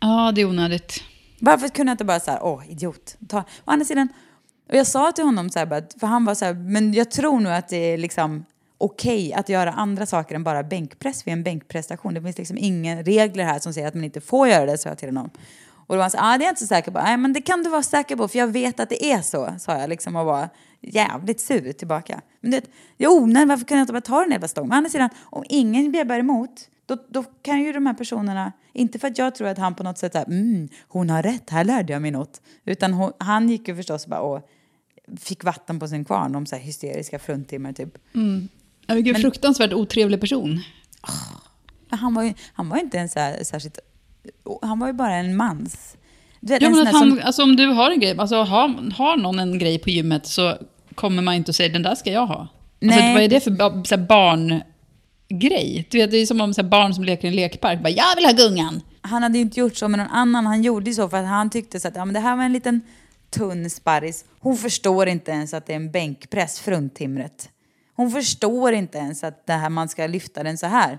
Ja, det är onödigt. Varför kunde jag inte bara så här, åh, idiot. Ta. Å andra sidan, och jag sa till honom så här, för han var så här, men jag tror nog att det är liksom okej att göra andra saker än bara bänkpress vid en bänkprestation. Det finns liksom inga regler här som säger att man inte får göra det, sa jag till honom. Och då var han så ah, det är jag inte så säker på. Nej, men det kan du vara säker på, för jag vet att det är så, sa jag liksom och var jävligt sur tillbaka. Men det, jag är onödig, varför kunde jag inte bara ta den jävla stången? Å andra sidan, om ingen bjäbbar emot, då, då kan ju de här personerna, inte för att jag tror att han på något sätt är mm, hon har rätt, här lärde jag mig något. Utan hon, han gick ju förstås bara och fick vatten på sin kvarn om så här hysteriska fruntimmer typ. Ja, Vilken fruktansvärt otrevlig person. Men han var ju han var inte så här, särskilt, han var ju bara en mans. Vet, Ja, en men att han, som- alltså, om du har en grej, alltså, har, har någon en grej på gymmet så kommer man inte och säger den där ska jag ha. Alltså, Nej. vad är det för ba- så här, barngrej? Du vet, det är som om så här, barn som leker i en lekpark. Bara, jag vill ha gungan! han hade ju inte gjort så med någon annan. Han gjorde ju så för att han tyckte så att ja, men det här var en liten tunn sparris. Hon förstår inte ens att det är en bänkpress, fruntimret. Hon förstår inte ens att det här, man ska lyfta den så här.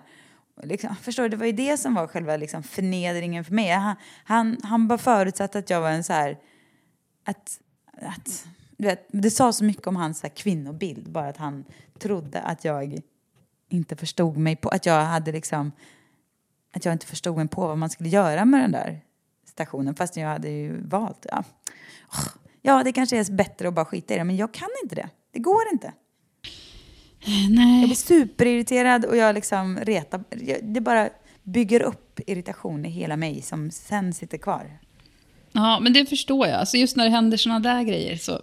Liksom, förstår du, det var ju det som var själva liksom, förnedringen för mig. Han, han, han bara förutsatte att jag var en så här... Att, att, du vet, det sa så mycket om hans så här, kvinnobild, bara att han trodde att jag inte förstod mig på... Att jag hade liksom att jag inte förstod mig på vad man skulle göra med den där stationen fast jag hade ju valt. Ja, Åh, ja det kanske är bättre att bara skita i det men jag kan inte det. Det går inte. Jag Nej. blir superirriterad och jag liksom retar. jag- Det bara bygger upp irritation i hela mig som sen sitter kvar. Ja, men det förstår jag. Alltså just när det händer såna där grejer så...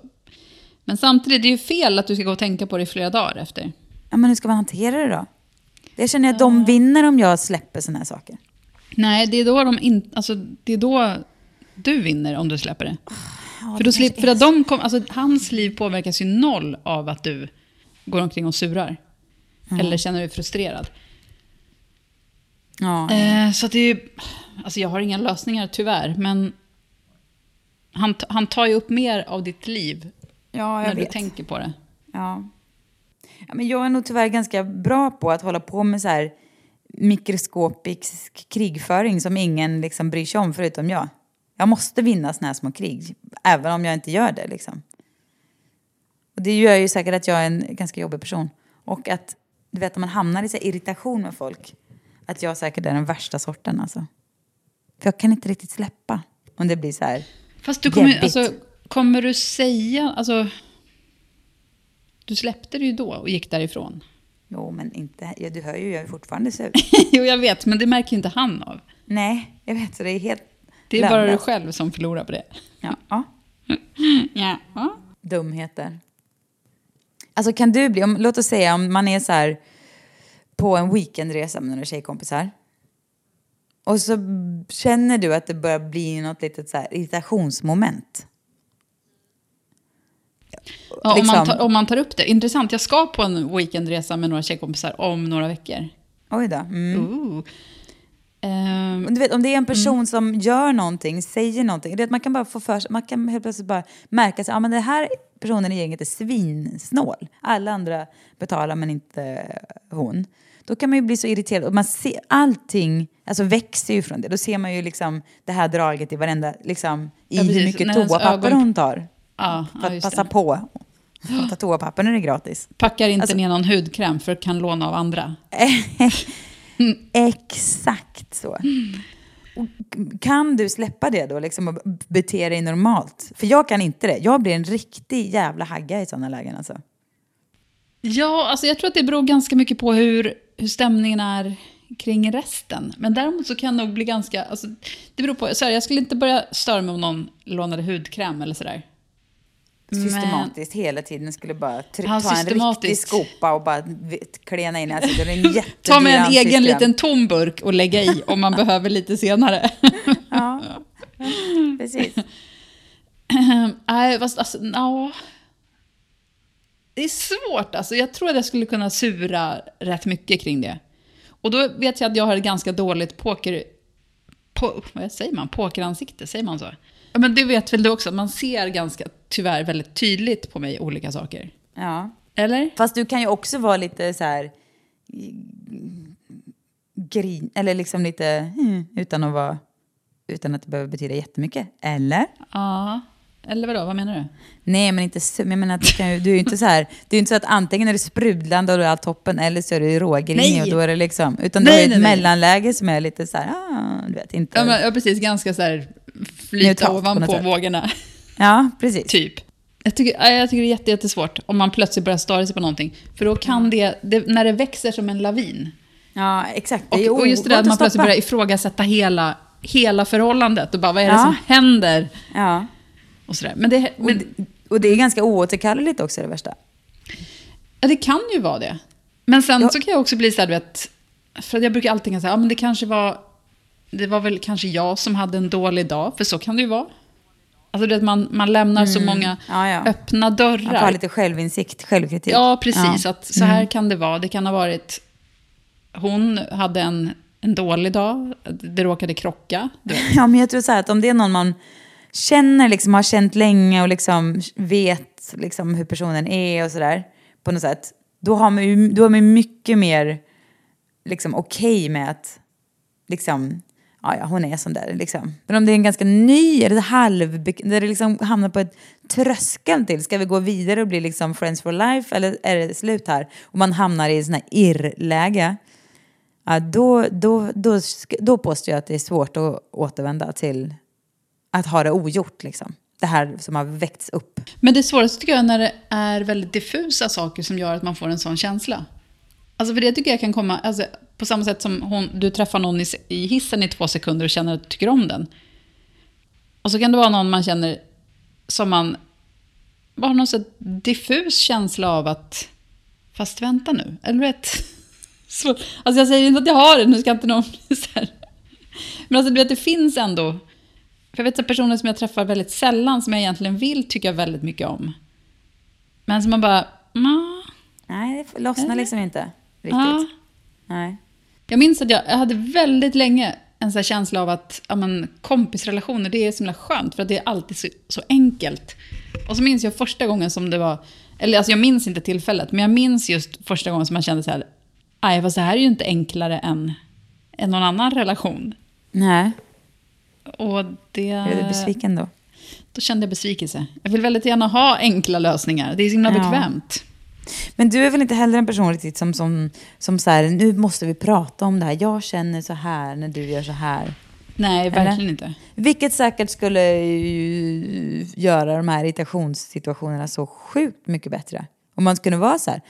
Men samtidigt, det är ju fel att du ska gå och tänka på det i flera dagar efter. Ja, men hur ska man hantera det då? Det känner jag att de vinner om jag släpper såna här saker. Nej, det är då de in, alltså, det är då du vinner om du släpper det. för, då slip, för att de kom, alltså, hans liv påverkas ju noll av att du går omkring och surar. Eller känner dig frustrerad. Ja. Eh, så att det är ju, alltså jag har inga lösningar tyvärr, men Han, han tar ju upp mer av ditt liv Ja, när du tänker på det. Ja. ja. Men jag är nog tyvärr ganska bra på att hålla på med så här mikroskopisk krigföring som ingen liksom bryr sig om förutom jag. Jag måste vinna såna här små krig, även om jag inte gör det. Liksom. Och det gör ju säkert att jag är en ganska jobbig person. Och att, du vet, om man hamnar i så irritation med folk, att jag säkert är den värsta sorten. Alltså. För jag kan inte riktigt släppa om det blir så här. Fast du kommer, Jäbbigt. alltså, kommer du säga... Alltså, du släppte det ju då och gick därifrån. Jo, men inte... Ja, du hör ju, jag är fortfarande sur. [LAUGHS] jo, jag vet, men det märker ju inte han av. Nej, jag vet. Så det är helt Det är bara du lönlöst. själv som förlorar på det. Ja. Ja. [LAUGHS] ja. Dumheter. Alltså kan du bli, om, låt oss säga om man är så här på en weekendresa med några tjejkompisar. Och så känner du att det börjar bli något litet så här irritationsmoment. Ja, om, man Liksom. tar, om man tar upp det. Intressant, jag ska på en weekendresa med några tjejkompisar om några veckor. Oj då. Mm. Och Du vet, om det är en person som gör någonting, säger någonting, är att man kan bara få för man kan helt plötsligt bara märka att men den här personen i gänget är svinsnål. Alla andra betalar men inte hon. Då kan man ju bli så irriterad och man ser allting, alltså växer ju från det. Då ser man ju liksom det här draget i varenda, liksom i Ja, hur mycket toapapper ögon- hon tar. ja, För ja, att passa det. på att ta toapapper när det är gratis. Packar inte Alltså- ner någon hudkräm för att kan låna av andra. [LAUGHS] Exakt så. Och kan du släppa det då liksom, och bete dig normalt? För jag kan inte det. Jag blir en riktig jävla hagga i sådana lägen. Alltså. Ja, alltså jag tror att det beror ganska mycket på hur, hur stämningen är kring resten. Men däremot så kan jag nog bli ganska... Alltså, det beror på. Så här, jag skulle inte börja störa mig om någon lånade hudkräm eller sådär. Systematiskt hela tiden skulle bara ta en riktig skopa och bara klena in ansiktet. En [LAUGHS] Ta med en egen ansiktskräm. liten tom burk och lägga i om man [LAUGHS] behöver lite senare. [LAUGHS] Ja, precis. [CLEARS THROAT] Nej, fast alltså, ja. Det är svårt alltså. Jag tror att jag skulle kunna sura rätt mycket kring det. Och då vet jag att jag har ett ganska dåligt poker... Po, vad säger man? Pokeransikte, säger man så? Ja, men det vet väl du också, man ser ganska, tyvärr, väldigt tydligt på mig olika saker. Ja. Eller? Fast du kan ju också vara lite så här grin, eller liksom lite hmm, utan att vara utan att det behöver betyda jättemycket. Eller? Ja. Eller vadå, vad menar du? Nej, men inte men Jag menar att du, kan ju, du är ju inte så här. Det är inte så att antingen är det sprudlande och då är allt toppen eller så är det rågrinig och då är det liksom. Utan Nej, du ju nej, ett nej. mellanläge som är lite så här, ah, du vet inte. Ja, men, ja precis, ganska så här flyta ovanpå vågorna. Ja, precis. Typ. Jag tycker, ja, jag tycker det är jätte, jättesvårt om man plötsligt börjar störa sig på någonting. För då kan det, det, när det växer som en lavin. Ja, exakt. Det Och, är och just det där att man att plötsligt börjar ifrågasätta hela, hela förhållandet. Och bara, vad är det Ja. som händer? Ja. Och sådär. Men, det, Och, men och det är ganska oåterkalleligt också det värsta. ja, det kan ju vara det. Men sen Ja. så kan jag också bli så här, du vet, för att jag brukar alltid säga, ja men det kanske var, det var väl kanske jag som hade en dålig dag, för så kan det ju vara. Alltså du vet, man, man lämnar så många Mm. Ja, ja. öppna Man får dörrar. lite självinsikt, självkritik. Ja, precis. Ja. Mm. Att så här kan det vara. Det kan ha varit... Hon hade en, en dålig dag. Det råkade krocka. Ja, men jag tror så här att om det är någon man känner, liksom, har känt länge och liksom vet liksom, hur personen är och sådär på något sätt. Då har man ju då är man mycket mer liksom, okej med att liksom, ja, ja, hon är sån där. Liksom. Men om det är en ganska ny eller halv, där det liksom hamnar på ett tröskel till, ska vi gå vidare och bli liksom friends for life eller är det slut här? Och man hamnar i sån här irrläge. Ja, då, då, då, då påstår jag att det är svårt att återvända till att ha det ogjort. Liksom. Det här som har väckts upp. Men det svåraste tycker jag är när det är väldigt diffusa saker som gör att man får en sån känsla. Alltså för det tycker jag kan komma, alltså, på samma sätt som hon, du träffar någon i, hissen i två sekunder och känner att du tycker om den. Och så kan det vara någon man känner som man bara har någon så diffus känsla av att, fast vänta nu, eller vet. [LAUGHS] Så, alltså jag säger inte att jag har det, nu ska inte någon bli [LAUGHS] så här. Men alltså du vet, det finns ändå, för jag vet att personer som jag träffar väldigt sällan, som jag egentligen vill tycka väldigt mycket om. Men som man bara, mm, Nej, det lossnar liksom inte riktigt. ja. Nej. Jag minns att jag, jag hade väldigt länge en så känsla av att ja, men, kompisrelationer, det är så himla skönt för att det är alltid så, så enkelt. Och så minns jag första gången som det var, eller alltså jag minns inte tillfället, men jag minns just första gången som man kände så här, nej fast det här är ju inte enklare än, än någon annan relation. Nej, Och det... är du besviken då? Då kände jag besvikelse. Jag vill väldigt gärna ha enkla lösningar, det är så himla Ja. bekvämt. Men du är väl inte heller en person riktigt som, som, som så här, nu måste vi prata om det här. Jag känner så här när du gör så här. Nej, verkligen inte. Vilket säkert skulle göra de här irritationssituationerna så sjukt mycket bättre. Om man skulle vara så här.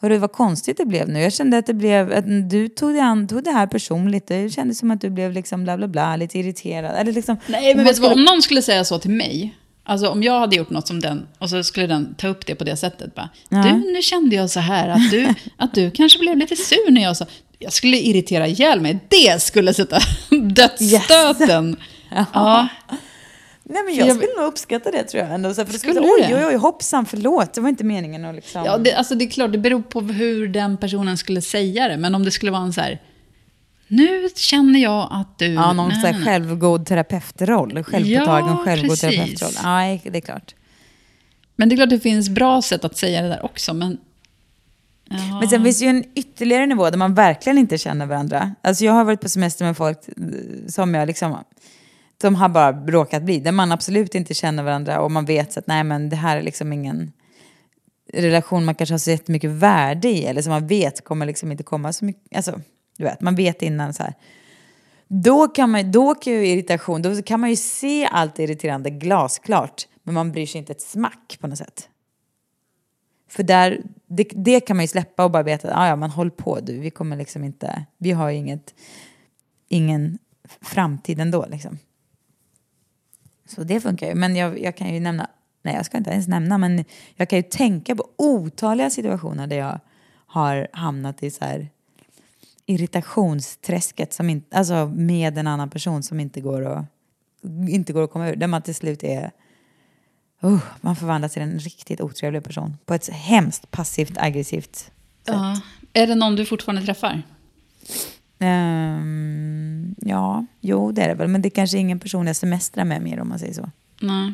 Hörru, vad konstigt det blev nu. Jag kände att det blev, att du tog det, an, tog det här personligt. Det kändes som att du blev liksom bla bla bla, lite irriterad. Eller liksom, Nej, men vet du vad? skulle- Om någon skulle säga så till mig, alltså om jag hade gjort något som den, och så skulle den ta upp det på det sättet. Bara, Du, nu kände jag så här, att du, [LAUGHS] att du kanske blev lite sur när jag sa... Jag skulle irritera ihjäl mig. Det skulle sätta [LAUGHS] dödsstöten. [LAUGHS] Ja. Nej men jag jag- skulle nog uppskatta det tror jag ändå. Så för det skulle, Skulle oj, oj, oj, hoppsan, förlåt. Det var inte meningen att liksom... Ja, det, alltså det är klart, det beror på hur den personen skulle säga det. Men om det skulle vara en så här... Nu känner jag att du... Ja, någon Nej, här nej, självgod terapeutroll. Självpåtagen Ja, självgod precis. terapeutroll. Ja, det är klart. Men det är klart det finns bra sätt att säga det där också. Men, ja. Men sen finns det ju en ytterligare nivå där man verkligen inte känner varandra. Alltså jag har varit på semester med folk eh, som jag liksom... Som har bara råkat bli. Där man absolut inte känner varandra och man vet att nej men det här är liksom ingen relation man kanske har så jättemycket värde i. Eller som man vet kommer liksom inte komma så mycket... Alltså, du vet, man vet innan så här. Då kan, man, då kan ju irritation, då kan man ju se allt irriterande glasklart. Men man bryr sig inte ett smack på något sätt. För där, det, det kan man ju släppa och bara veta att ah, ja, men håll på du, vi kommer liksom inte, vi har ju inget, ingen framtid ändå liksom. Så det funkar ju. Men jag, jag kan ju nämna, nej jag ska inte ens nämna, men jag kan ju tänka på otaliga situationer där jag har hamnat i så här irritationsträsket som inte, alltså med en annan person som inte går att, inte går att komma ur. Där man till slut är Uh, man förvandlas till en riktigt otrevlig person. På ett hemskt passivt aggressivt sätt. ja. Är det någon du fortfarande träffar? Ehm, ja, jo det är det väl. Men det är kanske ingen person jag semestrar med mer om man säger så. Nej.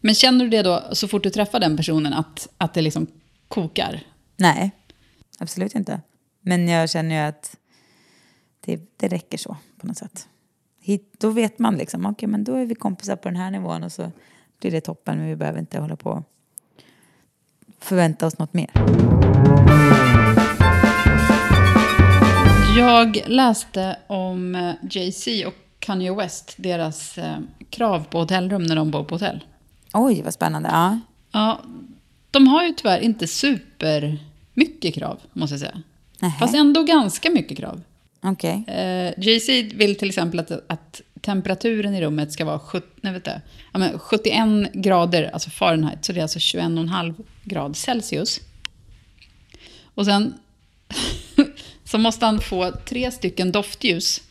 Men känner du det då, så fort du träffar den personen, att, att det liksom kokar? Nej, absolut inte. Men jag känner ju att det, det räcker så på något sätt. Hit, då vet man liksom, okej men då är vi kompisar på den här nivån och så blir det toppen. Men vi behöver inte hålla på och förvänta oss något mer. Jag läste om eh, Jay-Z och Kanye West, deras eh, krav på hotellrum när de bor på hotell. Oj, vad spännande. Ja. Ja, de har ju tyvärr inte supermycket krav, måste jag säga. Nähä. Fast ändå ganska mycket krav. Okej. Eh, Jay-Z vill till exempel att, att temperaturen i rummet ska vara 70, nej, du, ja, men 71 grader, alltså Fahrenheit, så det är alltså 21,5 grad Celsius. Och sen [LAUGHS] så måste han få tre stycken doftljus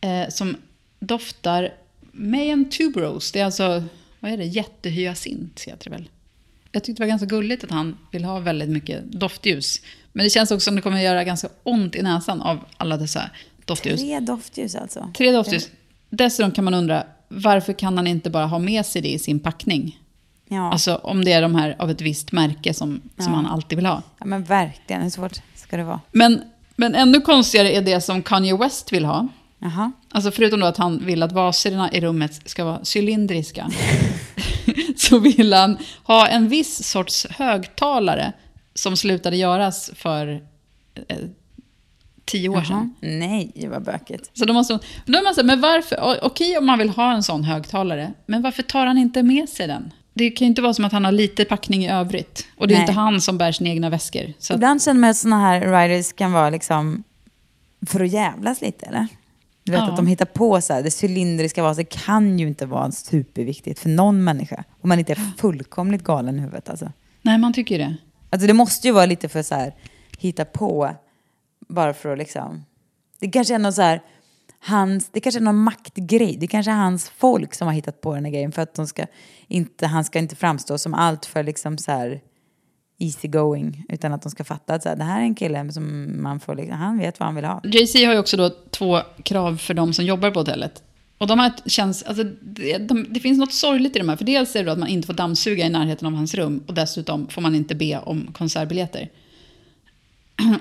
eh, som doftar med en tuberose. Det är alltså, vad är det, jättehyacint heter det väl. Jag tyckte det var ganska gulligt att han vill ha väldigt mycket doftljus. Men det känns också som det kommer att göra ganska ont i näsan av alla dessa doftljus. Tre doftljus alltså. Tre doftljus. Dessutom kan man undra, varför kan han inte bara ha med sig det i sin packning? Ja. Alltså om det är de här av ett visst märke som, som Ja. han alltid vill ha. ja, men verkligen. Hur svårt ska det vara? Men, men ännu konstigare är det som Kanye West vill ha. Jaha. Alltså förutom då att han vill att vaserna i rummet ska vara cylindriska. [LAUGHS] [LAUGHS] så vill han ha en viss sorts högtalare som slutade göras för eh, tio år sedan. Jaha. Nej, vad bökigt. Så då måste, då man så här, men varför, okej om man vill ha en sån högtalare, men varför tar han inte med sig den? Det kan ju inte vara som att han har lite packning i övrigt. Och det är Nej. inte han som bär sina egna väskor. Så Ibland känner man att sådana här riders kan vara liksom för att jävlas lite, eller? Du vet Ja. att de hittar på så här, det cylindriska vaset kan ju inte vara superviktigt för någon människa. Om man inte är [GASPS] fullkomligt galen i huvudet alltså. nej, man tycker ju det. Alltså det måste ju vara lite för så här, hitta på, bara för att liksom... Det kanske är någon så här, hans, det kanske är någon maktgrej. Det kanske är hans folk som har hittat på den här grejen för att de ska inte, han ska inte framstå som allt för liksom så här easy going. Utan att de ska fatta att så här, det här är en kille som man får, liksom, han vet vad han vill ha. Jay-Z har ju också då två krav för de som jobbar på hotellet. Och de här känns, alltså, det, de, det finns något sorgligt i de här. För dels är det då att man inte får dammsuga i närheten av hans rum. Och dessutom får man inte be om konsertbiljetter.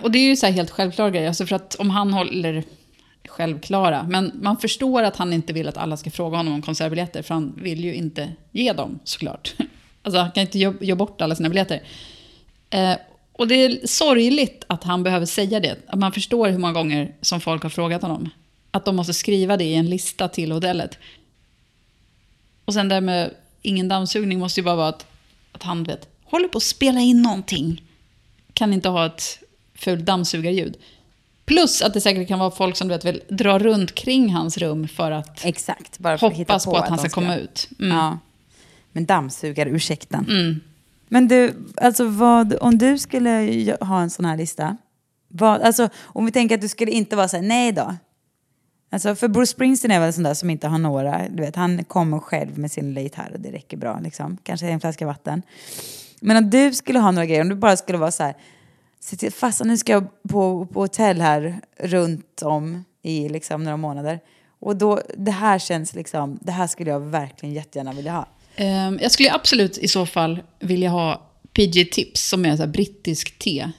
Och det är ju så här helt självklara grejer. Alltså för att om han håller självklara. Men man förstår att han inte vill att alla ska fråga honom om konsertbiljetter. För han vill ju inte ge dem såklart. [LAUGHS] Alltså han kan inte ge bort alla sina biljetter. Eh, och det är sorgligt att han behöver säga det. Att man förstår hur många gånger som folk har frågat honom. Att de måste skriva det i en lista till hotellet. Och sen det med ingen dammsugning måste ju bara vara att, att han vet, håller på att spela in någonting. Kan inte ha ett fult dammsugarljud. Plus att det säkert kan vara folk som du vet, vill dra runt kring hans rum för att Exakt, bara för hoppas på, på att han ska de komma ut. Mm. Ja. Men dammsugare, ursäkten. Mm. Men du, alltså vad, om du skulle ha en sån här lista, vad, alltså om vi tänker att du skulle inte vara så här, nej då. Alltså för Bruce Springsteen är väl en sån där som inte har några, du vet, han kommer själv med sin gitarr och det räcker bra liksom. Kanske en flaska vatten. Men om du skulle ha några grejer, om du bara skulle vara så här, fast nu ska jag på, på hotell här runt om i liksom några månader. Och då, det här känns liksom, det här skulle jag verkligen jättegärna vilja ha. Ehm, jag skulle absolut i så fall vilja ha PG Tips som är så här brittisk te.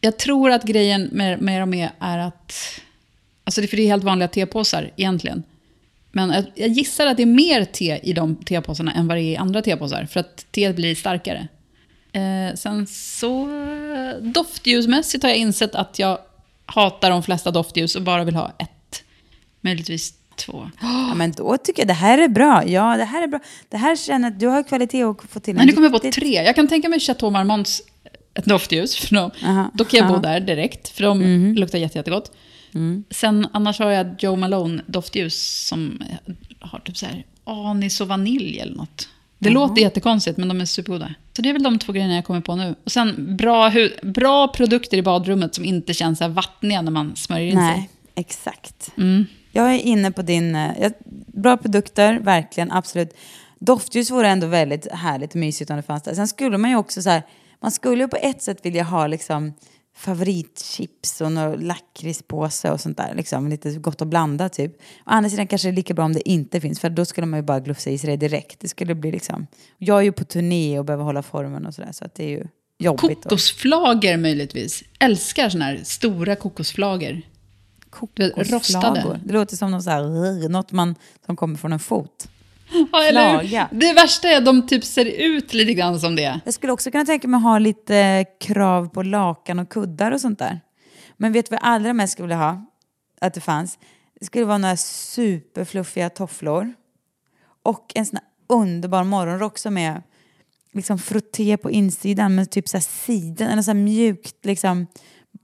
Jag tror att grejen med, med dem är, är att... Alltså det, för det är helt vanliga tepåsar egentligen. Men jag, jag gissar att det är mer te i de tepåsarna än vad det är i andra tepåsar. För att teet blir starkare. Eh, sen så doftljusmässigt har jag insett att jag hatar de flesta doftljus och bara vill ha ett. Möjligtvis två. Ja, men då tycker jag det här är bra. Ja, det här är bra. Det här känner att du har kvalitet och få till en Men nu kommer på tre. Jag kan tänka mig Chateau Marmonts ett doftljus. För de, Aha, då kan jag bo där direkt, för de Mhm. luktar jätte, jättegott. Mm. Sen annars har jag Joe Malone doftljus som har typ så här anis och vanilj eller något. Det låter jättekonstigt men de är supergoda. Så det är väl de två grejerna jag kommer på nu. Och sen bra, bra produkter i badrummet som inte känns så här vattniga när man smörjer in Nej, sig. exakt. Mm. Jag är inne på din... eh, Bra produkter, verkligen, absolut. Doftljus vore ändå väldigt härligt och mysigt om det fanns där. Sen skulle man ju också så här... Man skulle ju på ett sätt vilja ha liksom favoritchips och någon lakritspåse och sånt där. Liksom, lite gott att blanda typ. Å andra sidan kanske det är lika bra om det inte finns för då skulle man ju bara glufsa i sig det direkt. Det skulle bli liksom... Jag är ju på turné och behöver hålla formen och sådär så att det är ju jobbigt. Kokosflager möjligtvis. Älskar såna här stora kokosflager. Kokosflagor. Det låter som något, så här, något man, som kommer från en fot. Ja, eller. Det värsta är att de typ ser ut lite grann som det. Jag skulle också kunna tänka mig att ha lite krav på lakan och kuddar och sånt där. Men vet du vad jag allra mest skulle vilja ha? Att det fanns? Det skulle vara några superfluffiga tofflor. Och en sån här underbar morgonrock som är liksom frotté på insidan med typ så här siden, eller så här mjukt liksom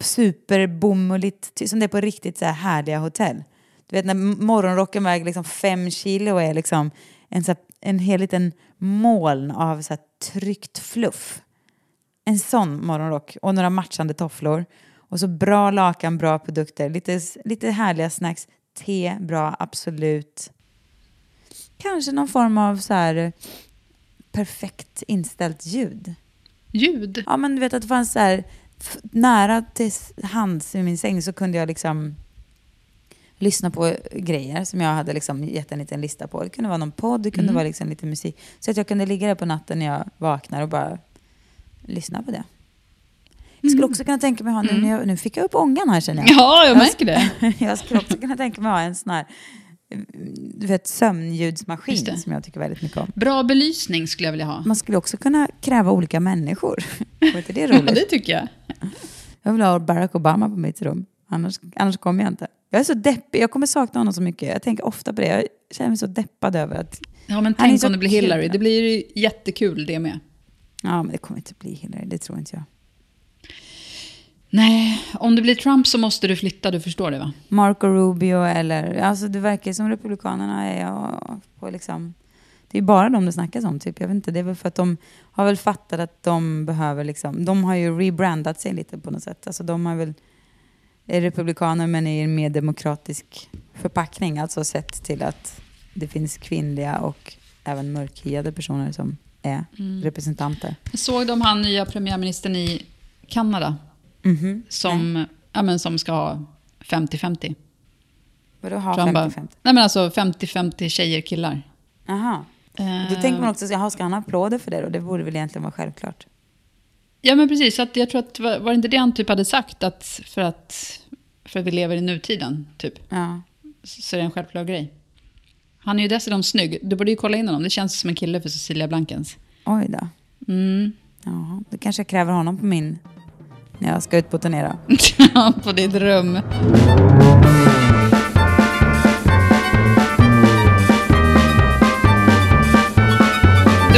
superbomulligt, som det är på riktigt så här härliga hotell. Du vet när morgonrocken väger liksom fem kilo och är liksom en, så här, en hel liten moln av så här tryckt fluff. En sån morgonrock och några matchande tofflor. Och så bra lakan, bra produkter, lite, lite härliga snacks. Te, bra, absolut. Kanske någon form av så här eh, perfekt inställt ljud. Ljud. Ja, men du vet att det fanns så här nära till hands i min säng så kunde jag liksom lyssna på grejer som jag hade liksom gett en liten lista på. Det kunde vara någon podd, det kunde vara liksom lite musik. Så att jag kunde ligga där på natten när jag vaknar och bara lyssna på det. Jag skulle också kunna tänka mig ha, nu, när jag, nu fick jag upp ångan här känner jag. Ja, jag märker det. [LAUGHS] jag skulle också kunna tänka mig ha en sån här du vet, sömnljudsmaskin som jag tycker väldigt mycket om. Bra belysning skulle jag vilja ha. Man skulle också kunna kräva olika människor. [LAUGHS] Var inte det Ja, roligt? det tycker jag. Jag vill ha Barack Obama på mitt rum. Annars, annars kommer jag inte. Jag är så deppig. Jag kommer sakna honom så mycket. Jag tänker ofta på det. Jag känner mig så deppad över att... Ja, men tänk om det blir. Hillary. Det blir ju jättekul det med. Ja, men det kommer inte bli Hillary. Det tror inte jag. Nej, om det blir Trump så måste du flytta, du förstår det va? Marco Rubio eller... Alltså det verkar som Republikanerna är på liksom... Det är bara de det snackas om, typ. Jag vet inte. Det är väl för att de har väl fattat att de behöver liksom... De har ju rebrandat sig lite på något sätt. Alltså de har väl... Är republikaner men i en mer demokratisk förpackning. Alltså sett till att det finns kvinnliga och även mörkhyade personer som är Mm. representanter. Såg de han nya premiärministern i Kanada? Mhm. Som, ja, men som ska ha 50-50. Vadå ha Tror han bara- 50-50? Nej men alltså 50-50 tjejer killar. Jaha. Då Eh, tänker man också, jaha, ska han ha applåder för det då? Det borde väl egentligen vara självklart. Ja men precis, så att jag tror att, var det inte det han typ hade sagt? Att för att, för att vi lever i nutiden, typ. Ja. Så är det en självklar grej. Han är ju dessutom snygg. Du borde ju kolla in honom. Det känns som en kille för Cecilia Blankens. Oj då. Mm. Jaha, då kanske jag kräver honom på min... När jag ska ut på turné då. [LAUGHS] På ditt rum.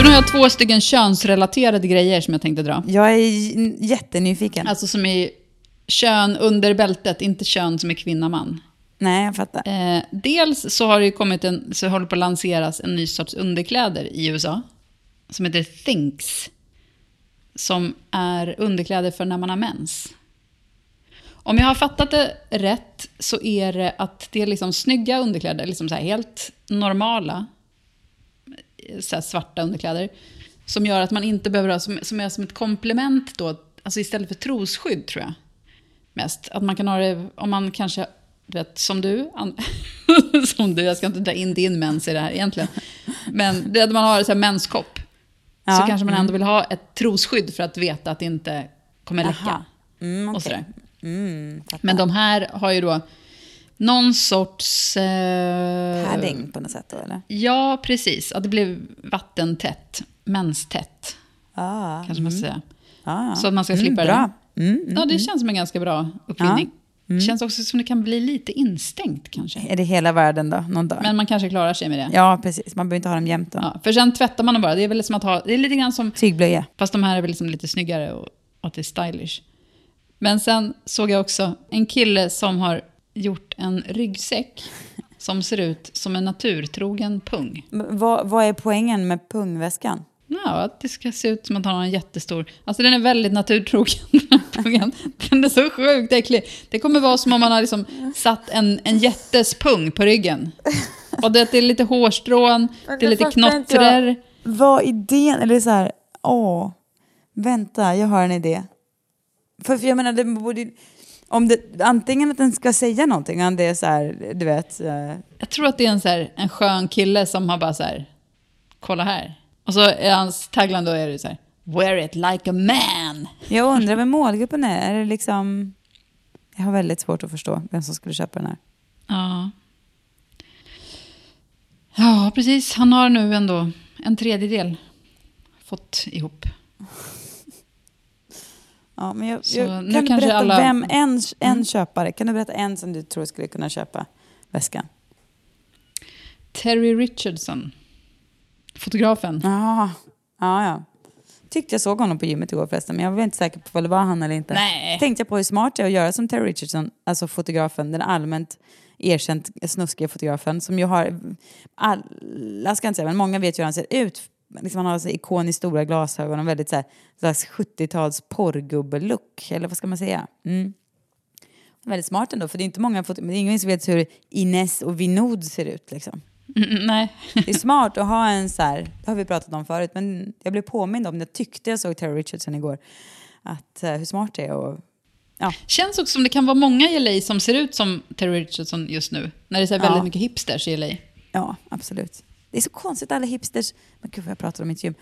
Nu har jag två stycken könsrelaterade grejer som jag tänkte dra. Jag är jättenyfiken. Alltså som är kön under bältet, inte kön som är kvinna-man. Nej, jag fattar. Eh, dels så har det kommit en, så håller på att lanseras en ny sorts underkläder i USA. Som heter Thinks. Som är underkläder för när man har mens. Om jag har fattat det rätt så är det att det är liksom snygga underkläder, liksom så helt normala så svarta underkläder. Som gör att man inte behöver ha, som, som är som ett komplement då, alltså istället för trosskydd tror jag. Mest. Att man kan ha det, om man kanske, du vet, som du, [LAUGHS] som du, jag ska inte dra in din mens i det här egentligen. Men det att man har så här menskopp. Ja, Så kanske man ändå vill ha ett trosskydd för att veta att det inte kommer läcka. Mm, och okej. sådär. Mm. Men de här har ju då någon sorts... Eh, Padding på något sätt då, eller? Ja, precis. Att det blev vattentätt, menstätt, Ah, kanske man ska säga. ah. Så att man ska Mm, slippa bra. det. Mm, mm. Ja, det känns som en ganska bra uppfinning. Det känns också som det kan bli lite instängt kanske. Är det hela världen då, någon dag? Men man kanske klarar sig med det. Ja, precis. Man behöver inte ha dem jämt då. Ja, för sen tvättar man dem bara. Det är väl som att ha... Det är lite grann som... Tygblöja. Fast de här är väl liksom lite snyggare och, och att det är stylish. Men sen såg jag också en kille som har gjort en ryggsäck som ser ut som en naturtrogen pung. Vad, vad är poängen med pungväskan? Ja, att det ska se ut som att han har en jättestor... Alltså den är väldigt naturtrogen. [LAUGHS] den är så sjukt äcklig. Det kommer vara som om man har liksom satt en, en jättes pung på ryggen. Och det, det är lite hårstrån, det är lite knottrer. Vad idén? Eller så här, åh, vänta, jag har en idé. För, för jag menar, det borde... Om det, antingen att den ska säga någonting, om det är så här, du vet... Jag tror att det är en, så här, en skön kille som har bara så här, kolla här. Och så är hans tagline då är det så här, wear it like a man. Jag undrar vem målgruppen är. Är det liksom... Jag har väldigt svårt att förstå vem som skulle köpa den här. Ja. Ja, precis. Han har nu ändå en tredjedel fått ihop. Ja, men jag, jag, nu kan du berätta alla- vem, en, en köpare, kan du berätta en som du tror skulle kunna köpa väskan? Terry Richardson, fotografen. Ja, ja, ja. Tyckte jag såg honom på gymmet igår förresten, men jag var inte säker på om det var han eller inte. Nej. Tänkte jag på hur smart det är att göra som Terry Richardson, alltså fotografen, den allmänt erkänt snuskiga fotografen som ju har, alla ska jag inte säga, men många vet ju hur han ser ut. Liksom han har så ikoniskt stora glasögon och väldigt så här, slags 70-tals porrgubbe-look, eller vad ska man säga? Mm. Väldigt smart ändå, för det är inte många foto- men det är ingen som vet hur Ines och Vinod ser ut liksom. Mm, nej. Det är smart att ha en så här, det har vi pratat om förut, men jag blev påmind om jag tyckte jag såg Terry Richardson igår, att eh, hur smart det är och ja, Känns också som det kan vara många i LA som ser ut som Terry Richardson just nu. När det är så här Ja. väldigt mycket hipsters i LA. ja, absolut. Det är så konstigt alla hipsters, men gud vad jag pratar om mitt gym,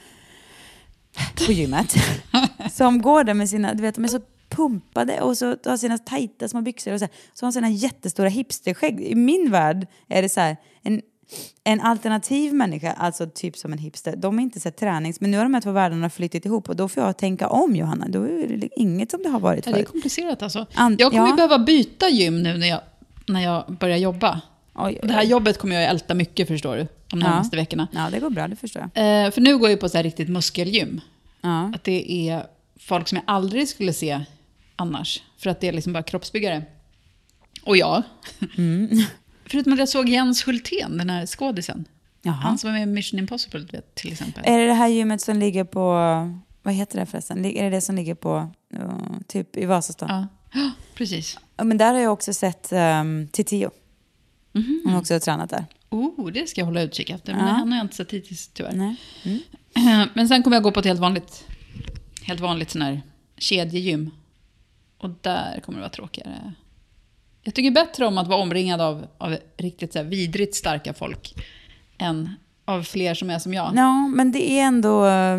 på gymmet, [LAUGHS] som går där med sina, du vet de är så pumpade och så har sina tajta små byxor och så, här, så har de sina jättestora hipsterskägg. I min värld är det så här, en, en alternativ människa, alltså typ som en hipster, de är inte så tränings, men nu har de här två världarna flyttit ihop och då får jag tänka om Johanna, då är det inget som det har varit Ja, det är förut. komplicerat alltså. An- jag kommer ja. behöva byta gym nu när jag, när jag börjar jobba. Oj, Och det här jobbet kommer jag älta mycket förstår du, de närmaste veckorna. Ja, det går bra, det förstår jag. Eh, för nu går jag på så här riktigt muskelgym. Ja. Att det är folk som jag aldrig skulle se annars. För att det är liksom bara kroppsbyggare. Och jag. Mm. [LAUGHS] Förutom att jag såg Jens Hultén, den här skådisen. Jaha. Han som var med i Mission Impossible vet, till exempel. Är det det här gymmet som ligger på, vad heter det förresten? Är det det som ligger på, uh, typ i Vasastan? Ja. Ja, precis. men där har jag också sett um, Titiyo. Hon har också tränat där. Oh, det ska jag hålla utkik efter. Men Ja. han har jag inte sett hittills tyvärr. Mm. Men sen kommer jag gå på ett helt vanligt, helt vanligt sån här kedjegym. Och där kommer det vara tråkigare. Jag tycker bättre om att vara omringad av, av riktigt så vidrigt starka folk än av fler som är som jag. Ja, men det är ändå... eh,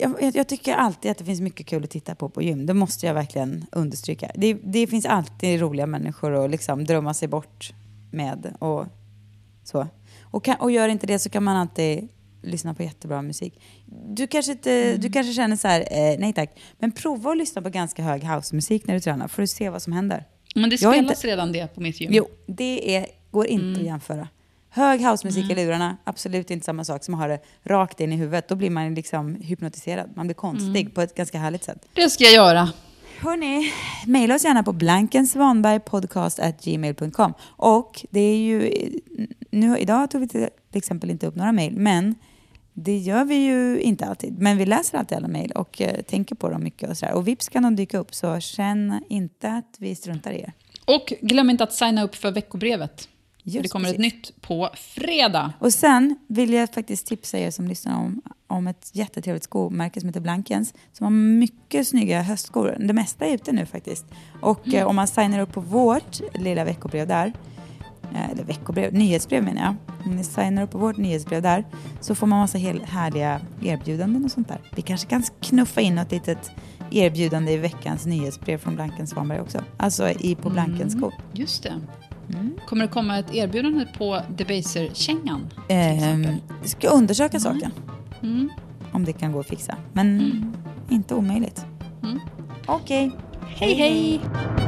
Jag, jag tycker alltid att det finns mycket kul att titta på på gym. Det måste jag verkligen understryka. Det, det finns alltid roliga människor att liksom drömma sig bort med. Och, så. Och, kan, och gör inte det så kan man alltid lyssna på jättebra musik. Du kanske, inte, du kanske känner så här, eh, nej tack, men prova att lyssna på ganska hög housemusik när du tränar för att se vad som händer. Men det spelas redan det på mitt gym. Jo, det är, går inte att jämföra. Hög housemusik i lurarna, absolut inte samma sak som att ha det rakt in i huvudet. Då blir man liksom hypnotiserad. Man blir konstig på ett ganska härligt sätt. Det ska jag göra. Hörni, mejla oss gärna på blankensvanbergpodcast.gmail.com. Och det är ju, nu, idag tog vi till exempel inte upp några mejl, men det gör vi ju inte alltid. Men vi läser alltid alla mejl och eh, tänker på dem mycket och sådär. Och vips kan de dyka upp, så känn inte att vi struntar i er. Och glöm inte att signa upp för veckobrevet. Just det kommer ett precis. nytt på fredag. Och sen vill jag faktiskt tipsa er som lyssnar om, om ett jättetrevligt skomärke som heter Blankens. Som har mycket snygga höstskor. Det mesta är ute nu faktiskt. Och eh, om man signar upp på vårt lilla veckobrev där, eller veckobrev, nyhetsbrev menar jag. Om ni signar upp på vårt nyhetsbrev där så får man massa härliga erbjudanden och sånt där. Vi kanske kan knuffa in något litet erbjudande i veckans nyhetsbrev från Blankens Svanberg också. Alltså i, på Blankens skor. Just det. Mm. Kommer det komma ett erbjudande på Debaser-kängan? exempel? ska undersöka saken. Mm. Om det kan gå att fixa. Men inte omöjligt. Mm. Okej. Hej, hej! Imagine